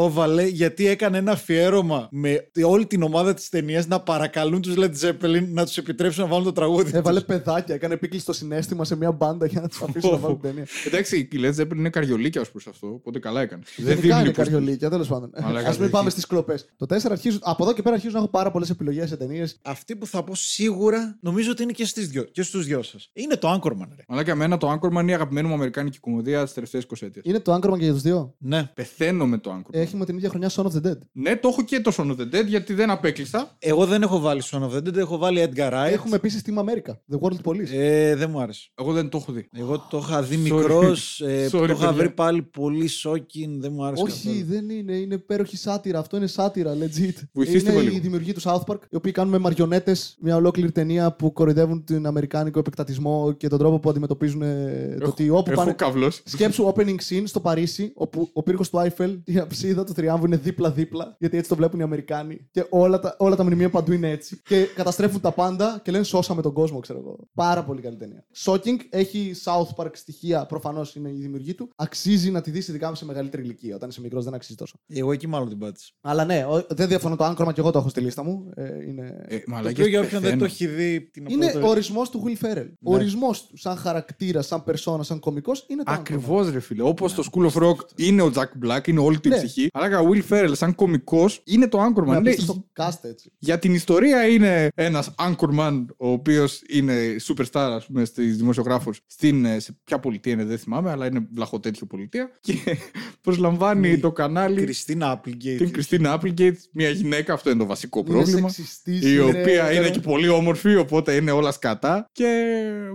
Το έβαλε γιατί έκανε ένα αφιέρωμα με όλη την ομάδα της ταινίας να παρακαλούν τους Led Zeppelin να τους επιτρέψουν να βάλουν το τραγούδι. Έβαλε τους. παιδάκια, έκανε επίκληση στο συνέστημα σε μια μπάντα για να τους αφήσουν να βάλουν ταινία. Εντάξει, η Led Zeppelin είναι καριολίκια ως προς αυτό, οπότε καλά έκανε. Δεν δίνει είναι λοιπόν- καριολίκια, τέλος πάντων. Μαλάκα, Α μην δεν πάμε έχει. στις κλοπές. Το 4 αρχίζουν, από εδώ και πέρα αρχίζουν να έχω πάρα πολλές επιλογές σε ταινίες. Αυτή που θα πω σίγουρα νομίζω ότι είναι και, στις δυο, και στους δυο σας. Είναι το Anchorman, ρε. Αλλά και εμένα το Anchorman είναι η αγαπημένη μου αμερικάνικη κομμωδία τη τελευταία 20 ετία. Είναι το Anchorman και για τους δύο; Ναι. Πεθαίνω με το Anchorman. Έχουμε την ίδια χρονιά Son of the Dead. Ναι, το έχω και το Son of the Dead γιατί δεν απέκλεισα. Εγώ δεν έχω βάλει Son of the Dead, έχω βάλει Edgar Wright. Έχουμε επίσης Team America, The World Police. Ε, δεν μου άρεσε. Εγώ δεν το έχω δει. Εγώ το είχα δει Sorry. μικρός, ε, Sorry, το είχα παιδιά. βρει πάλι πολύ shocking, δεν μου άρεσε. Όχι, καθόλου. δεν είναι. Είναι υπέροχη σάτυρα. Αυτό είναι σάτυρα, legit. Βοηθήστε είναι με οι λίγο. δημιουργοί του South Park, οι οποίοι κάνουν με μαριονέτες μια ολόκληρη ταινία που κοροϊδεύουν τον Αμερικάνικο επεκτατισμό και τον τρόπο που αντιμετωπίζουν ε, το ότι όπου Έχω πάνε. καυλός. Σκέψου opening scene στο Παρίσι, όπου ο πύργος του Άιφελ, η αψίδα του θριάμβου είναι δίπλα-δίπλα, γιατί έτσι το βλέπουν οι Αμερικάνοι. Και όλα τα, όλα τα μνημεία παντού είναι έτσι. Και καταστρέφουν τα πάντα και λένε σώσαμε τον κόσμο, ξέρω εγώ. Πάρα πολύ καλή ταινία. Shocking, έχει South Park στοιχεία, προφανώς είναι η δημιουργή του. Αξίζει να τη δεις ειδικά σε μεγαλύτερη ηλικία. Όταν είσαι μικρός δεν αξίζει τόσο. Εγώ εκεί μάλλον την πάτησα. Αλλά ναι, ο- δεν διαφωνώ το Anchorman και εγώ το έχω στη λίστα μου. Ε, είναι Ε, Το μαλάκες, οποίο για όποιον δεν πεθαίνω. το έχει δει την είναι απλό- ο ορισμός του Will Ferrell. Ο Ναι. ορισμός του, σαν χαρακτήρα, σαν περσόνα, σαν κωμικός, είναι το Anchorman. Ακριβώς, ρε φίλε. Όπως το School of Rock είναι ο Jack Black, είναι όλη την Ναι. Ψυχή. Αλλά και ο Will Ferrell, σαν κωμικός, είναι το Anchorman. Με Είναι- απίστευτο cast έτσι. για την ιστορία είναι ένας Anchorman, ο οποίος είναι superstar, ας πούμε, στις δημοσιογράφους. Στην. ε, Σε ποια πολιτεία είναι, δεν θυμάμαι, αλλά είναι βλαχοτέτοιο πολιτεία. Και προσλαμβάνει το κανάλι Κριστίνα Applegate. την Κριστίνα Applegate, μια γυναίκα, αυτό είναι το βασικό Είναι πρόβλημα. σεξιστής, Η είναι- οποία είναι είναι- και πολύ όμορφη, οπότε είναι όλα σκατά. Και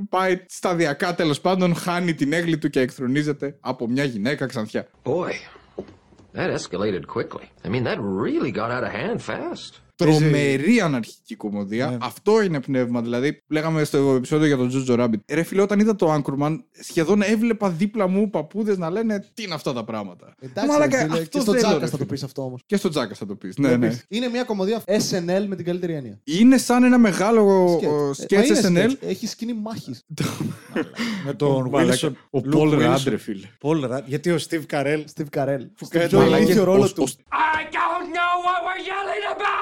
πάει σταδιακά τέλος πάντων, χάνει την έγκλη του και εκθρονίζεται από μια γυναίκα ξανθιά. Boy, that escalated quickly. I mean, that really got out of hand fast. Τρομερή αναρχική κομμωδία. Ναι. Αυτό είναι πνεύμα. Δηλαδή, λέγαμε στο επεισόδιο για τον Τζότζο Rabbit. Ρε φίλε, όταν είδα το Anchorman, σχεδόν έβλεπα δίπλα μου παππούδες να λένε τι είναι αυτά τα πράγματα. Εντάξει, Μαλάκα, ρε φίλε, αυτός και στο θέλω, Τζάκα ρε θα το φίλε. πεις αυτό όμως. Και στο Τζάκα θα το πεις. Ναι, ναι. Είναι μια κομμωδία SNL με την καλύτερη έννοια. Είναι σαν ένα μεγάλο Σκέτς. σκέτς Ε, μα είναι SNL. σκέτς. Έχει σκηνή μάχης. Με τον Μαλάκα, Wilson. Ο Luke Paul Wilson. Rudd, ρε φίλε. Paul Rudd. Γιατί ο Steve Carell. Steve Carell. κάνει Στον πιο μαλάκες. ηλίθιο ρόλο Ο- του. ο- I don't know what we're yelling about!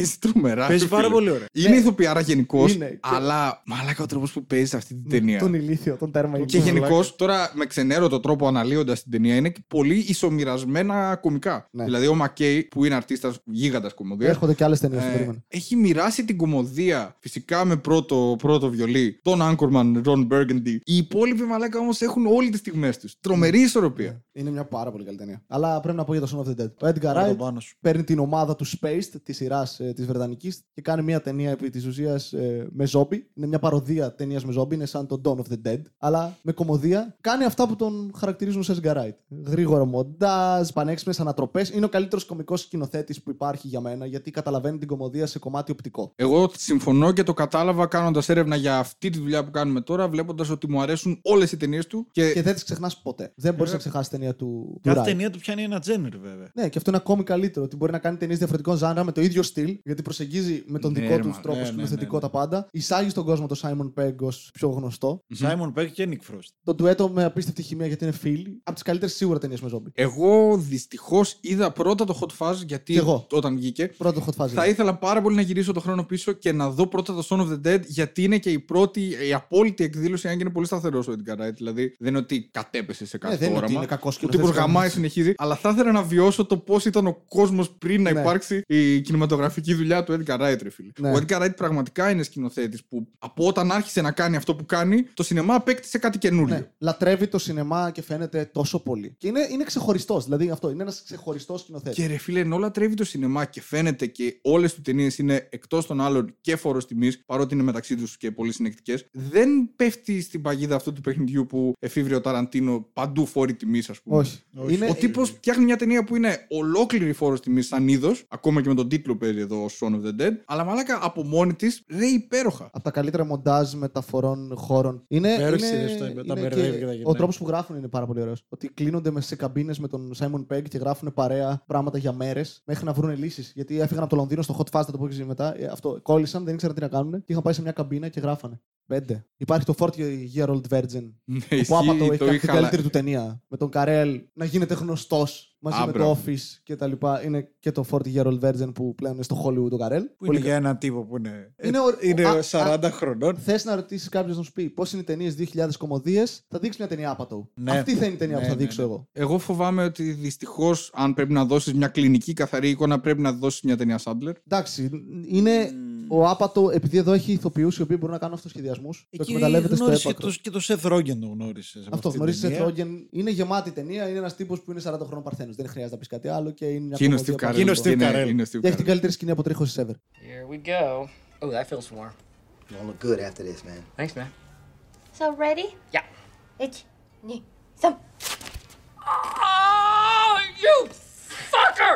Loud noises! Παίζει τρομερά. Παίζει ρε πάρα φίλε. πολύ ωραία. Είναι ηθοποιάρα γενικώς. Είναι. Και- Αλλά μαλάκα ο τρόπος που παίζεις σε αυτή την ταινία. Τον ηλίθιο, τον τέρμα Και ηλίθιο. γενικώς, τώρα με ξενέρω το τρόπο αναλύοντας την ταινία, είναι και πολύ ισομοιρασμένα κομικά. Ναι. Δηλαδή, ο Μακέι, που είναι αρτίστας γίγαντας κομμωδίας, Έρχονται και άλλες ταινίες. ε, έχει μοιράσει την κομμωδία φυσικά με πρώτο, πρώτο βιολί τον Anchorman, Ron Burgundy. Οι υπόλοιποι μαλάκα όμως έχουν όλες τις στιγμές τους. Τρομερή ισορροπία. Είναι μια πάρα πολύ καλή ταινία. Αλλά πρέπει να πω για το Son of the Dead. Ο Edgar Πάρε το Wright πάνω σου. παίρνει την ομάδα του Spaced της σειράς ε, της Βρετανικής και κάνει μια ταινία επί της ουσίας με ζόμπι. Είναι μια παροδία ταινίας με ζόμπι. Είναι σαν το Dawn of the Dead. Αλλά με κομμωδία κάνει αυτά που τον χαρακτηρίζουν σε Edgar Wright. Γρήγορο μοντάζ, πανέξυπνες ανατροπές. Είναι ο καλύτερος κωμικός σκηνοθέτης που υπάρχει για μένα γιατί καταλαβαίνει την κομμωδία σε κομμάτι οπτικό. Εγώ συμφωνώ και το κατάλαβα κάνοντας έρευνα για αυτή τη δουλειά που κάνουμε τώρα, βλέποντας ότι μου αρέσουν όλες οι ταινίες του. Και, Και δεν τις ξεχνάς ποτέ. Δεν μπορείς να ξεχάσεις ταινία του. του Κάθε Wright. ταινία του πιάνει ένα τζένερ, βέβαια. Ναι, και αυτό είναι ακόμη καλύτερο. Ότι μπορεί να κάνει ταινίες διαφορετικών ζάνρα με το ίδιο στυλ, γιατί προσεγγίζει με τον Ναι, δικό ρε, του μα, τρόπο ναι, σκηνοθετικό ναι, ναι. τα πάντα. Εισάγει στον κόσμο το Simon Pegg ως πιο γνωστό. Simon Pegg και Nick Frost. Το ντουέτο με απίστευτη χημεία γιατί είναι φίλοι. Από τις καλύτερες σίγουρα ταινίες με ζόμπι. Εγώ δυστυχώς είδα πρώτα το Hot Fuzz γιατί Κι εγώ. όταν βγήκε. Πρώτο hot fuzz. Θα ήθελα πάρα πολύ να γυρίσω το χρόνο πίσω και να δω πρώτα το Son of the Dead γιατί είναι και η πρώτη, η απόλυτη εκδήλωση, αν και είναι πολύ σταθερό ο Edgar Wright. Δηλαδή δεν είναι ότι κατέπεσε σε κάθε Ναι, δεν είναι ότι όραμα. Είναι κακός Ο σκηνοθέτης τύπο γαμάει, κανένας. συνεχίζει. Αλλά θα ήθελα να βιώσω το πώς ήταν ο κόσμος πριν να Ναι. υπάρξει η κινηματογραφική δουλειά του Edgar Wright, ρε φίλε. Ναι. Ο Edgar Wright πραγματικά είναι σκηνοθέτης που από όταν άρχισε να κάνει αυτό που κάνει, το σινεμά απέκτησε κάτι καινούριο. Ναι, λατρεύει το σινεμά και φαίνεται τόσο πολύ. Και είναι, είναι ξεχωριστός. Δηλαδή αυτό είναι ένας ξεχωριστός σκηνοθέτης. Και ρε φίλε, ενώ λατρεύει το σινεμά και φαίνεται και όλες του ταινίες είναι εκτός των άλλων και φόρος τιμής, παρότι είναι μεταξύ τους και πολύ συνεκτικές, δεν πέφτει στην παγίδα αυτού του παιχνιδιού που εφήβρε ο Ταραντίνο παντού φόρη τιμής, ας πούμε. Όχι. Είναι- Ο τύπος φτιάχνει μια ταινία που είναι ολόκληρη φόρος τιμή σαν είδος, ακόμα και με τον τίτλο παίζει εδώ Son of the Dead, αλλά μαλάκα από μόνη της ρέει υπέροχα. από τα καλύτερα μοντάζ μεταφορών χώρων. Είναι, Υπέροχη είναι, σειρά, τα- τα είναι μπερδεύει και και τα ο γυρνάει. τρόπος που γράφουν είναι πάρα πολύ ωραίος. Ότι κλείνονται με σε καμπίνες με τον Simon Pegg και γράφουν παρέα πράγματα για μέρες μέχρι να βρουν λύσεις. Γιατί έφυγαν από το Λονδίνο στο Hot Fast, θα το πω και εσύ μετά. Ε, αυτό κόλλησαν, δεν ήξεραν τι να κάνουν και είχαν πάει σε μια καμπίνα και γράφανε. Πέντε. Υπάρχει το 40 Year Old Virgin. Ναι, που ισχύει, άπατο το έχει κάνει είχα, την καλύτερη του ταινία. Με τον Καρέλ να γίνεται γνωστός μαζί Α, με μπράβο. το Office και τα λοιπά. Είναι και το 40 Year Old Virgin που πλέον είναι στο Hollywood ο Καρέλ. Που είναι για έναν τύπο που είναι, Είναι ο- είναι α, 40 χρονών. Θες να ρωτήσεις κάποιος να σου πει πώς είναι οι ταινίες 2000 κομμωδίες, θα δείξεις μια ταινία άπατο. Ναι. Αυτή θα είναι η ταινία Ναι, που θα ναι, δείξω ναι. εγώ. Εγώ φοβάμαι ότι δυστυχώς, αν πρέπει να δώσεις μια κλινική καθαρή εικόνα, πρέπει να δώσεις μια ταινία Σάντλερ. Εντάξει, είναι ο άπατο, επειδή εδώ έχει ηθοποιούς οι οποίοι μπορούν να κάνουν αυτοσχεδιασμούς. Το Εκεί εκμεταλλεύεται στο γνώρισε και έπακρο. το, και το Seth Rogen τον γνώρισες. Αυτό γνωρίζει Seth Rogen. Είναι γεμάτη ταινία. Είναι ένας τύπος που είναι 40 χρόνων παρθένος. Δεν χρειάζεται να πεις κάτι άλλο και είναι μια Και είναι ο κομμωδία Steve που- Carell. Είναι ο Steve Είναι- Carell. είναι ο Steve Και έχει την Carell. καλύτερη σκηνή από τρίχωση ever. Here we go. Oh, that feels warm. You'll look good after this, man. Thanks, man. So ready? Yeah. It's ni some. Oh, you fucker!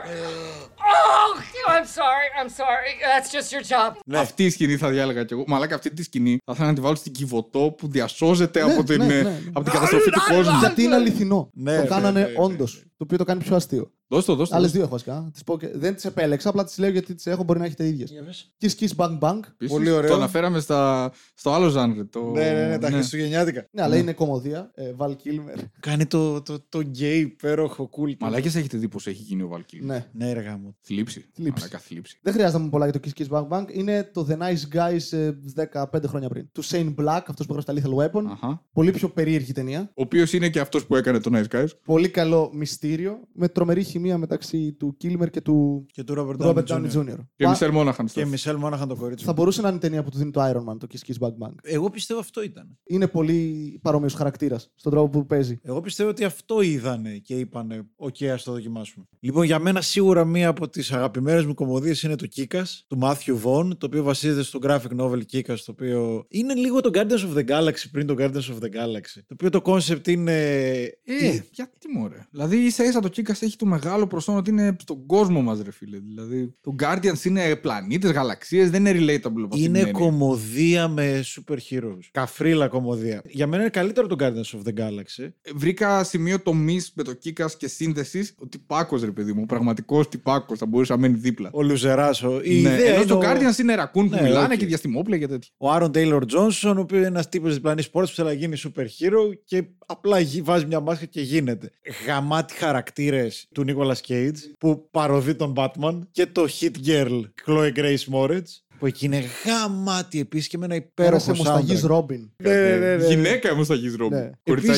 Oh, I'm sorry. I'm sorry. That's just your job. Ναι. Αυτή η σκηνή θα διάλεγα κι εγώ. Μαλάκα αυτή τη σκηνή θα ήθελα να τη βάλω στην Κιβωτό που διασώζεται Ναι, από, την, ναι, ε, ναι, ναι. από την καταστροφή του κόσμου. Γιατί είναι αληθινό. Ναι, το ναι, κάνανε ναι, ναι, όντως. Ναι. Το οποίο το κάνει πιο αστείο. Δώσ' το, δώσ' το. Άλλες δώσ' το. δύο έχω βασικά. Τις πω και... Δεν τις επέλεξα, απλά τις λέω γιατί τις έχω. Μπορεί να έχετε ίδιες. Kiss Kiss Bang Bang. Επίσης, Πολύ ωραίο. Το αναφέραμε στα, στο άλλο ζάνρ. Το... Ναι, ναι, ναι, τα Χριστουγεννιάτικα. Ναι, αλλά είναι κομμωδία. Ε, Val Kilmer. Κάνει το, το, το γκέι υπέροχο cool. Μαλάκες έχετε δει πως έχει γίνει ο Βαλκίνη. Ναι. Ναι, ρε γάμο. Θλίψη. Θλίψη. Μαλάκα θλίψη. Δεν χρειάζεται να μου πολλά για το Kiss Kiss Bang Bang. Είναι το The Nice Guys ε, 15 χρόνια πριν. Του Shane Black, αυτός που έγραψε τα Lethal Weapon. Αχα. Πολύ πιο περίεργη ταινία. Ο οποίος είναι και αυτός που έκανε το Nice Guys. Πολύ καλό μυστήριο. Με τρομερή χημεία μεταξύ του Kilmer και του Και του Robert Robert Downey Downey Jr. Jr. Και Μα- Μισελ Μόναχαν. Και Michelle Monaghan το κορίτσι. Θα μου. μπορούσε να είναι η ταινία που του δίνει το Iron Man, το Kiss Kiss Bang Bang. Εγώ πιστεύω αυτό ήταν. Είναι πολύ παρόμοιος χαρακτήρας στον τρόπο που παίζει. Εγώ πιστεύω ότι αυτό είδανε και είπανε «OK, ας το δοκιμάσουμε». Λοιπόν, για μένα σίγουρα μία από τις αγαπημένες μου κωμωδίες είναι το Kick-Ass του Matthew Vaughn, το οποίο βασίζεται στο graphic novel Kick-Ass, το οποίο είναι λίγο το Guardians of the Galaxy πριν το Guardians of the Galaxy. Το οποίο το concept είναι... Ε, γιατί μωρέ. Δηλαδή ίσα ίσα το Kick-Ass έχει το μεγάλο προσόν ότι είναι στον κόσμο μας ρε φίλε. Δηλαδή το Guardians είναι πλανήτες, γαλαξίες, δεν είναι relatable από αυτή την Είναι έννοια. κωμωδία με super heroes. Καφρίλα κωμωδία. Για μένα είναι καλύτερο το Guardians of the Galaxy. Βρήκα σημείο τομής με το Kick-Ass και σύνδεση ότι τυπάκος ρε παιδί μου. Πραγματικός τυπάκος θα μπορούσε να μένει δίπλα. Ο Λουζεράσο. Η ναι, ιδέα ενώ είναι στο ο- Guardians είναι ρακούν που Ναι, μιλάνε οκ. και διαστημόπλοια και τέτοια. Ο Aaron Taylor-Johnson, ο οποίος είναι ένας τύπος διπλανή πόρτα που θέλει να γίνει super hero και απλά γι- βάζει μια μάσκα και γίνεται. Γαμάτι χαρακτήρες του Νίκολα Cage που παροδεί τον Batman και το Hit Girl Chloe Grace Moretz που εκεί είναι γαμάτι επίσης και με ένα υπέροχο Πέρασε μουσταγής soundtrack. Ρόμπιν. Ναι, ναι, ναι, ναι. Γυναίκα όμω θα γίνει Ρόμπιν. Ναι. Επίση,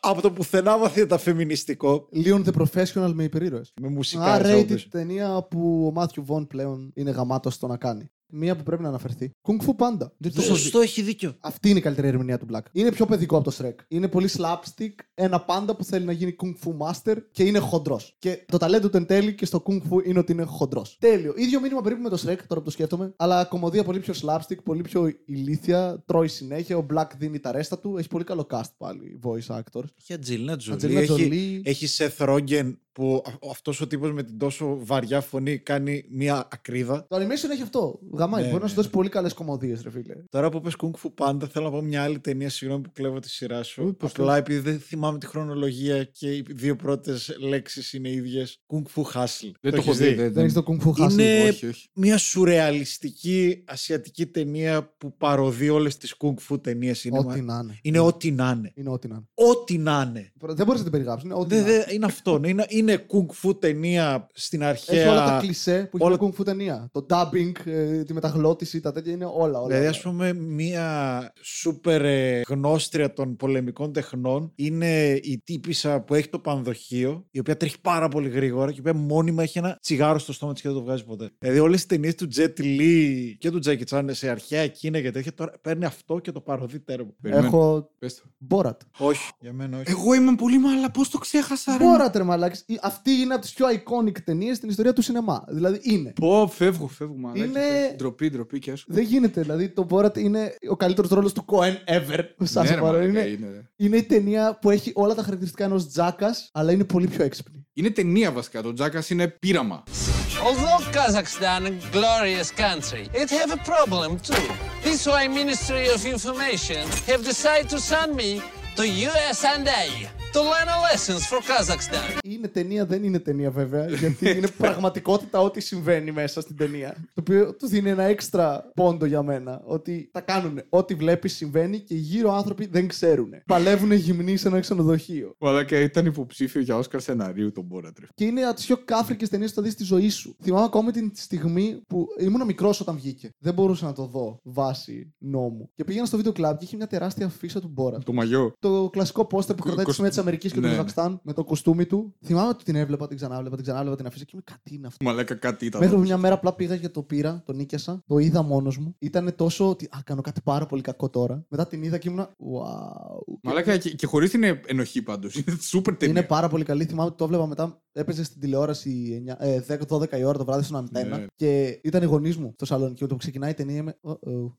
από το πουθενά βαθύτατα φεμινιστικό. Leon the Professional με υπερήρωες. Με μουσικά. Ah, έτσι, rated όπως. ταινία που ο Μάθιου Βον πλέον είναι γαμάτος στο να κάνει. Μία που πρέπει να αναφερθεί. Kung Fu Panda. Δεν το έχω δει. Σωστό, έχει δίκιο. Αυτή είναι η καλύτερη ερμηνεία του Black. Είναι πιο παιδικό από το Shrek. Είναι πολύ slapstick. Ένα πάντα που θέλει να γίνει Kung Fu Master και είναι χοντρός. Και το ταλέντο του εν τέλει και στο Kung Fu είναι ότι είναι χοντρός. Τέλειο. ίδιο μήνυμα περίπου με το Shrek, τώρα που το σκέφτομαι. Αλλά κομμωδία πολύ πιο slapstick, πολύ πιο ηλίθια. Τρώει συνέχεια. Ο Black δίνει τα ρέστα του. Έχει πολύ καλό cast πάλι. Voice actors. Έχει Ατζελίνα Τζολί. Ατζελίνα Έχει, Τζολί. έχει Seth Rogen που αυτός ο τύπος με την τόσο βαριά φωνή κάνει μια ακρίδα. Το animation έχει αυτό. Γαμάει. Ναι, Μπορεί να ναι, σου δώσει πολύ καλές κομμωδίες, ρε φίλε. Τώρα που πες Kung Fu Panda θέλω να πω μια άλλη ταινία, συγγνώμη που κλέβω τη σειρά σου. Ου, πώς Απλά επειδή δεν θυμάμαι τη χρονολογία και οι δύο πρώτες λέξεις είναι ίδιες. Kung Fu Hustle. Δεν το έχω έχεις δει. δεν- Δεν έχεις το Kung Fu Hustle. Είναι Όχι, όχι. μια σουρεαλιστική ασιατική ταινία που παροδεί όλες τις Kung Fu ταινίες. Είναι, Ό,τι μα- να είναι. είναι ό,τι να είναι. Είναι ό,τι να είναι. Ό,τι να είναι. Δεν μπορείς να την περιγράψεις. Είναι ό,τι Δε- να είναι. δε- είναι αυτό. ναι. Είναι, είναι Kung Fu ταινία στην αρχαία. Έχει όλα τα κλισέ που έχει όλα- όλα... Kung Fu ταινία. Το dubbing, ε, τη μεταγλώτηση, τα τέτοια είναι όλα. όλα, Δηλαδή, όλα. ας πούμε, μία σούπερ ε, γνώστρια των πολεμικών τεχνών είναι η τύπησα που έχει το πανδοχείο, η οποία τρέχει πάρα πολύ γρήγορα και η οποία μόνιμα έχει ένα τσιγάρο στο στόμα της και δεν το βγάζει ποτέ. Δηλαδή, όλες τι ταινίες του Jet Li και του Jackie Chan σε αρχαία Κίνα και τέτοια, τώρα παίρνει αυτό και το παροδεί τέρμα. Περιμένω. Έχω Πες το. Borat. Όχι, για μένα όχι. Εγώ είμαι πολύ μάλλα, πώς το ξέχασα, ρε; Borat, ρε μαλάκες. Η- Αυτή είναι από τις πιο iconic ταινίες στην ιστορία του σινεμά. Δηλαδή είναι. Πω, φεύγω, φεύγω. μαλάκα. Είναι- Ντροπή, ντροπή και άσου. Δεν γίνεται. Δηλαδή το Borat είναι ο καλύτερος ρόλος του Cohen ever. Σας Ναι, ρε, παρώ. μαλάκα, είναι, είναι, ρε. είναι η ταινία που έχει όλα τα χαρακτηριστικά ενός Τζάκας, αλλά είναι πολύ πιο έξυπνη. Είναι ταινία βασικά. Το Τζάκας είναι πείραμα. Although Kazakhstan a glorious country, it have a problem too. This why Ministry of Information have decided to send me to USA to learn lessons for Kazakhstan. είναι ταινία, δεν είναι ταινία βέβαια. γιατί είναι πραγματικότητα ό,τι συμβαίνει μέσα στην ταινία. Το οποίο του δίνει ένα έξτρα πόντο για μένα. Ότι τα κάνουν. Ό,τι βλέπεις συμβαίνει και οι γύρω άνθρωποι δεν ξέρουν. Παλεύουν γυμνοί σε ένα ξενοδοχείο. Μαλάκα ήταν υποψήφιο για Όσκαρ σεναρίου τον Μπόρατ. ρε. Και είναι από τις πιο κάφρικες ταινίες που θα δεις στη ζωή σου. Θυμάμαι ακόμη την στιγμή που ήμουν μικρός όταν βγήκε. Δεν μπορούσα να το δω βάσει νόμου. Και πήγαινα στο βίντεο κλαμπ και είχε μια τεράστια αφίσα του Μπόρα. Το μαγιό. Το κλασικό πόστερ που κρατάει τη κοσ- σημαία τη Αμερικής και Ναι, του ναι. Καζακστάν με το κοστούμι του. Θυμάμαι ότι την έβλεπα, την ξανάβλεπα, την ξανάβλεπα την αφίσα και είμαι κάτι είναι αυτό. Μαλάκα κάτι ήταν. Μέχρι που μια μέρα απλά πήγα και το πήρα, το νίκιασα, το είδα μόνος μου. Ήταν τόσο ότι α, κάνω κάτι πάρα πολύ κακό τώρα. Μετά την είδα και ήμουνα. Wow. Μαλάκα και, και χωρίς την ενοχή πάντως. Είναι σούπερ ταινία. Είναι πάρα πολύ καλή. Θυμάμαι ότι το έβλεπα μετά. Έπαιζε στην τηλεόραση 9, ε, 10-12 η ώρα το βράδυ στον αντένα. Ναι. Και ήταν οι γονείς μου στο σαλόνι. Και με το που ξεκινάει η ταινία είμαι. Oh, oh.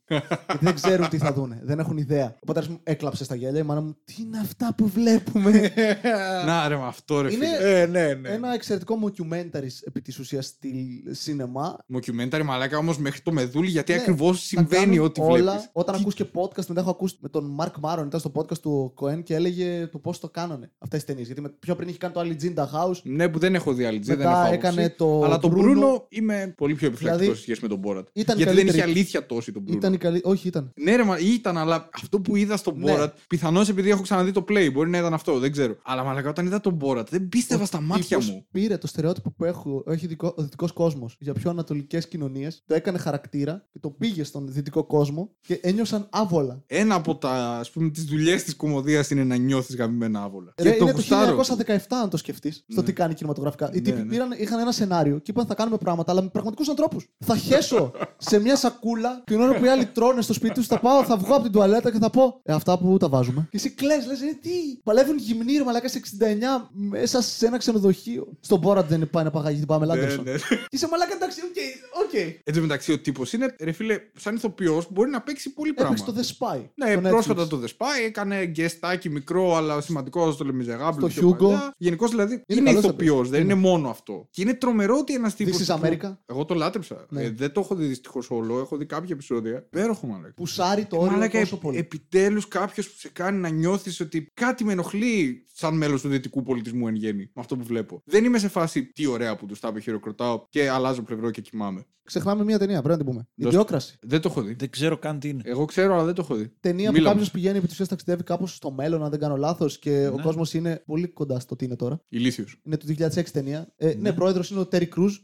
Γιατί δεν ξέρουν τι θα δούνε. Δεν έχουν ιδέα. Ο πατέρα μου έκλαψε στα γέλια. Η μάνα μου, τι είναι αυτά που βλέπουμε. Να ρε, με αυτό ρε είναι φίλε. Ε, ναι, ναι. ένα εξαιρετικό mockumentary επί της ουσίας στη σινεμά. Μοκιουμένταρι μαλάκα όμως μέχρι το μεδούλι γιατί Ναι, ακριβώς τα συμβαίνει κάνουν ό,τι όλα. βλέπεις. Όταν ακούς και podcast, μετά έχω ακούσει με τον Mark Maron, ήταν στο podcast του Cohen και έλεγε το πώς το κάνανε αυτές τις ταινίες. Γιατί με- πιο πριν είχε κάνει το άλλη Ginda House. Ναι, που δεν έχω δει άλλη δεν Μετά έχω άποψη. έκανε το Αλλά τον Bruno. Μπρούνο είμαι πολύ πιο επιφυλακτικός Δηλαδή, σε σχέση με τον Μπόρατ. ήταν Γιατί δεν καλύτερη- είχε αλήθεια τόση τον Μπρούνο. Ήταν η καλή. Όχι, ήταν. Ναι, ρε, μα ήταν, αλλά αυτό που είδα στον Ναι. Μπόρατ, πιθανώς επειδή έχω ξαναδεί το play, μπορεί να ήταν αυτό, δεν ξέρω. Αλλά μαλακά όταν είδα τον Μπόρατ, δεν πίστευα στα μάτια τύπος μου. Πήρε το στερεότυπο που έχω, έχει δικό- ο δυτικός κόσμος για πιο ανατολικές κοινωνίες, το έκανε χαρακτήρα και το πήγε στον δυτικό κόσμο και ένιωσαν άβολα. Ένα από τα, ας πούμε, τις δουλειές της κωμωδίας είναι να νιώθεις γαμημένα άβολα. Ρε, και το είναι το γουστάρω. 1917, αν το σκεφτείς, στο τι κάνει κινηματογραφικά. Οι Ναι, τύποι ναι. πήραν, είχαν ένα σενάριο και είπαν θα κάνουμε πράγματα, αλλά με πραγματικούς ανθρώπους. Θα χέσω σε μια σακούλα την ώρα που οι άλλοι τρώνε στο σπίτι τους, θα πάω, θα βγω από την τουαλέτα και θα πω Ε, αυτά που τα βάζουμε. Και εσύ κλε, λες, ε, τι. Παλεύουν γυμνοί, ρε μαλάκα σε 69 μέσα σε ένα ξενοδοχείο. Στον Borat δεν πάει να απαγάγει, την Πάμελα Ναι, Άντερσον. ναι. Και είσαι μαλάκα εντάξει, OK, OK. Εν τω μεταξύ, ο τύπος είναι, ρε φίλε, σαν ηθοποιός μπορεί να παίξει πολύ πράγμα. Έπαιξε το The Spy. Ναι, στο πρόσφατα Netflix. το The Spy έκανε γκεστάκι μικρό αλλά σημαντικό στο Λεμιζεγάμπλ. Στο Hugo. Γενικώς δηλαδή είναι, Είναι καλός ηθοποιός, αυτός. δεν είναι Είναι. μόνο αυτό. Και είναι τρομερό ότι ένας τύπος. This is America. Εγώ το λάτρεψα. Ναι. Ε, δεν το έχω δει δυστυχώς όλο, έχω δει κάποια επεισόδια. Πέροχο μαλάκα. Πουσάρει το όριο Μαλάκα, τόσο επ- πολύ. επιτέλους κάποιος που σε κάνει να νιώθεις ότι κάτι με ενοχλεί σαν μέλος του δυτικού πολιτισμού εν γέννη. Με αυτό που βλέπω. Δεν είμαι σε φάση τι ωραία που τους τα είπε, χειροκροτάω και αλλάζω πλευρό και κοιμάμαι. Ξεχνάμε μια ταινία, πρέπει να την πούμε. Η Δώστε. Ιδιόκραση. Δεν το έχω δει. Δεν ξέρω καν τι είναι. Εγώ ξέρω, αλλά δεν το έχω δει. Ταινία που Μίλα κάποιος μου. πηγαίνει επί της ουσίας ταξιδεύει κάπως στο μέλλον, αν δεν κάνω λάθος, και ο Ναι. κόσμος είναι πολύ κοντά στο τι είναι τώρα. Ηλίθιος. Είναι του 2006 ταινία. Ε, ναι, πρόεδρος είναι ο Τέρι Κρούζ,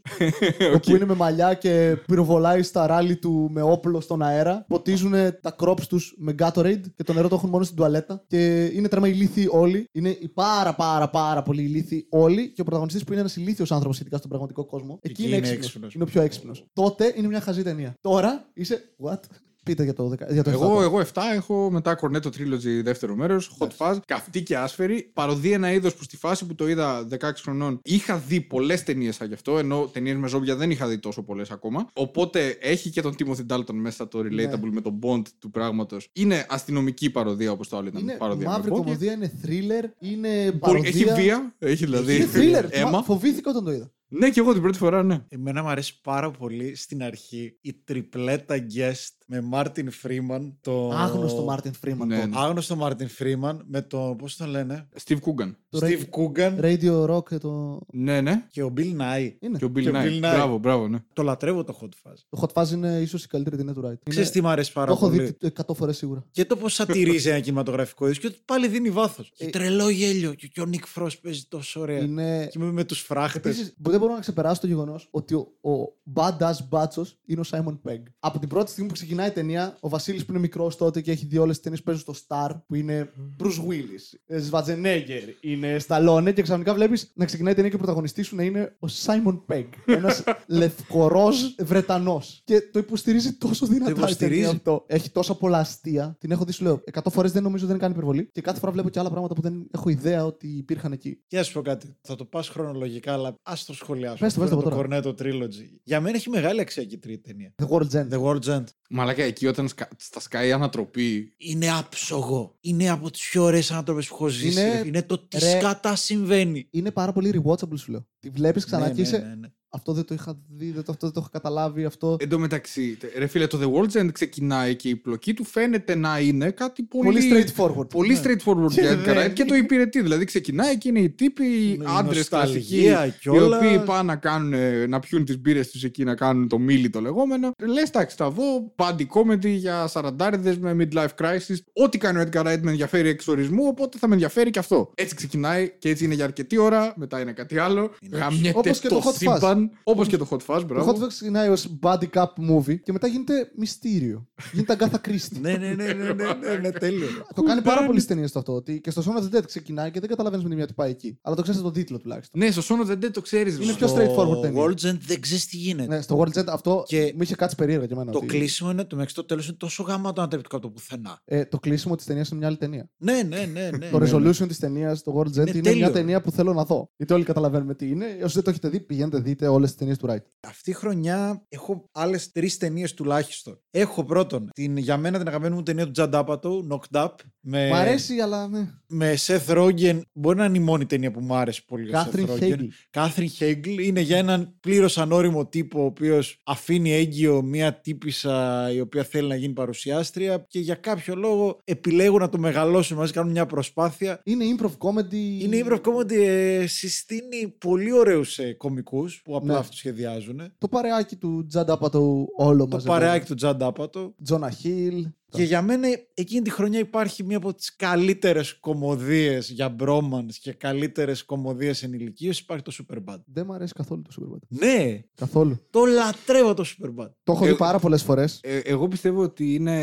Ε, όπου είναι με μαλλιά και πυροβολάει στα ράλι του με όπλο στον αέρα. Ποτίζουν τα crops τους με Gatorade και το νερό το έχουν μόνο στην τουαλέτα. Και είναι τρέμα ηλίθιοι όλοι. Είναι οι πάρα πάρα πάρα πολύ ηλίθιοι όλοι. Και ο πρωταγωνιστής που είναι ένας ηλίθιος άνθρωπος σχετικά στον πραγματικό κόσμο. Εκεί, Εκεί είναι, είναι έξυπνος. έξυπνος. Είναι ο πιο έξυπνος. Τότε είναι μια χαζή ταινία. Τώρα είσαι. What? Πείτε για το, δεκα- για το Εγώ, 7. εγώ 7 έχω μετά Cornetto Trilogy δεύτερο μέρος, Hot Fuzz, καυτή και άσφαιρη. Παρωδεί ένα είδος που στη φάση που το είδα 16 χρονών είχα δει πολλές ταινίες σαν γι' αυτό, ενώ ταινίες με ζόμπια δεν είχα δει τόσο πολλές ακόμα. Οπότε έχει και τον Timothy Dalton μέσα το relatable Ναι. με τον Bond του πράγματος. Είναι αστυνομική παρωδία όπως το άλλο ήταν. Είναι παρωδία μαύρη με Bond. κωμωδία, είναι thriller, είναι Πολύ- παρωδία. Έχει βία, έχει δηλαδή. Είναι thriller. αίμα. Μα Φοβήθηκα όταν το είδα. Ναι, και εγώ την πρώτη φορά, ναι. Εμένα μου αρέσει πάρα πολύ στην αρχή η τριπλέτα guest με Martin Freeman. Το... Άγνωστο Martin Freeman. Ναι, τότε. ναι. Άγνωστο Martin Freeman με το. Πώς τον λένε; Steve Coogan. Το Steve Coogan Radio Rock και το. Ναι, ναι. και ο Bill Nye. Είναι. Και ο Bill Και ο Nye. Bill Nye. Μπράβο, μπράβο, ναι. Το λατρεύω το Hot Fuzz. Το Hot Fuzz είναι ίσως η καλύτερη ταινία του Wright. Ξέρεις τι μου αρέσει Το πάρα έχω πολύ; δει 100 φορές σίγουρα. Και το πώς σατυρίζει ένα κινηματογραφικό είδο και ότι πάλι δίνει βάθος. Ε, τρελό γέλιο. Και, και ο Νικ Φρό παίζει τόσο ωραία. Είναι. Και με, με τους φράχτες. Επίσης, δεν μπορώ να ξεπεράσω το γεγονός ότι ο, ο badass μπάτσο είναι ο Simon Pegg. Από την πρώτη στιγμή που ξεκινάει η ταινία, ο Βασίλης που είναι μικρός τότε και έχει δει όλες τις ταινίες που παίζουν στο Star, που είναι Bruce Willis, ε, Schwarzenegger, είναι Stallone, και ξαφνικά βλέπεις να ξεκινάει η ταινία και ο πρωταγωνιστής σου να είναι ο Simon Pegg. Ένας λευκορός Βρετανός. Και το υποστηρίζει τόσο δυνατά η υποστηρίζει. ταινία αυτό. Έχει τόσα πολλά αστεία. Την έχω δει, σου λέω. 100 φορές δεν νομίζω δεν κάνει υπερβολή. Και κάθε φορά βλέπω και άλλα πράγματα που δεν έχω ιδέα ότι υπήρχαν εκεί. Και ας σου πω κάτι. Θα το πας χρονολογικά, αλλά ας το σχολιάσω. Πες το, Αυτό πες το είναι από το Cornetto Trilogy. Για μένα έχει μεγάλη αξία και η τρίτη ταινία. The World's End. The World's End. Μαλάκα εκεί όταν σκα... στα σκάει η ανατροπή. Είναι άψογο. Είναι από τις πιο ωραίες άνθρωπε που έχω ζήσει. Είναι- ρε. Είναι το τι ρε- σκατά συμβαίνει. είναι πάρα πολύ rewatchable σου λέω. Τη βλέπεις ξανά Ναι, και ναι, είσαι. ναι, ναι. Αυτό δεν το είχα δει, δεν το, αυτό δεν το είχα καταλάβει. Αυτό. Εν τω μεταξύ, ρε φίλε, το The World's End ξεκινάει και η πλοκή του φαίνεται να είναι κάτι πολύ. Πολύ straightforward. Πολύ Ναι. straightforward Και για δεν- Edgar Wright και το υπηρετεί. Δηλαδή ξεκινάει και είναι οι τύποι, οι Είναι άντρες νοσταλγία κλασικοί, οι κιόλας. οποίοι πάνε να, κάνουν, ε, να πιούν τις μπύρες τους εκεί, να κάνουν το μίλι το λεγόμενο. Λες, εντάξει, θα δω πάντη comedy για σαραντάριδες με midlife crisis. Ό,τι κάνει ο Edgar Wright με ενδιαφέρει εξ ορισμού, οπότε θα με ενδιαφέρει και αυτό. Έτσι ξεκινάει και έτσι είναι για αρκετή ώρα, μετά είναι κάτι άλλο. Γαμιέται Όπως και το Hot Fuzz. σύμπαν. Όπως και το Hot Fuzz, Το μπράβο. Hot Fuzz ξεκινάει ω body cup movie και μετά γίνεται μυστήριο. Γίνεται αγκάθα κρίστη. ναι, ναι, ναι, ναι, ναι, ναι, ναι, τέλειο. Το κάνει πάρα πολλέ ταινίε το αυτό. Ότι και στο Son of the Dead ξεκινάει και δεν καταλαβαίνεις με τη μία ότι πάει εκεί. Αλλά το ξέρεις τον τίτλο τουλάχιστον. Ναι, στο Son of the Dead το ξέρεις. Είναι πιο straightforward Το ταινία. World's End δεν ξέρεις τι γίνεται. Ναι, στο World's End αυτό Και μου είχε κάτσει περίεργα για μένα. Το ότι- κλείσιμο είναι το μέχρι το τέλος είναι τόσο γαμάτο ανατρεπτικό από το πουθενά. Ε, το κλείσιμο της ταινίας είναι μια άλλη ταινία. Ναι, ναι, ναι. ναι το ναι, resolution της ταινίας, το World's End, είναι, τέλειο. μια ταινία που θέλω να δω. Γιατί όλοι καταλαβαίνουμε τι είναι. Όσοι δεν το έχετε δει, πηγαίνετε δείτε όλες τις ταινίες του Wright. Αυτή η χρονιά έχω άλλες τρεις ταινίες τουλάχιστον. Έχω πρώτον την για μένα την αγαπημένη μου ταινία του Τζαντ Άπατο, Knocked Up. Με, Μ' αρέσει, αλλά. Ναι. με Seth Rogen. Μπορεί να είναι η μόνη ταινία που μου άρεσε πολύ. ο Κάθριν Seth Rogen. Χέγγλ. Κάθριν Χέγγλ είναι για έναν πλήρως ανώριμο τύπο ο οποίος αφήνει έγκυο μια τύπησα η οποία θέλει να γίνει παρουσιάστρια και για κάποιο λόγο επιλέγουν να το μεγαλώσουν μαζί, κάνουν μια προσπάθεια. Είναι improv comedy. Είναι improv comedy, ε, συστήνει πολύ ωραίους ε, κομικούς που απλά Ναι. αυτού σχεδιάζουν. Το παρεάκι του Judd Apatow όλο Το μαζί. παρεάκι του Judd Apatow. Jonah Hill. Και για μένα εκείνη τη χρονιά υπάρχει μία από τις καλύτερες κωμωδίες για bromance και καλύτερες κωμωδίες ενηλικίωσης υπάρχει το Superbad. Δεν μου αρέσει καθόλου το Superbad. Ναι, Καθόλου. το λατρεύω το Superbad. Το έχω δει Ε, πάρα πολλές φορές. Ε, εγώ πιστεύω ότι είναι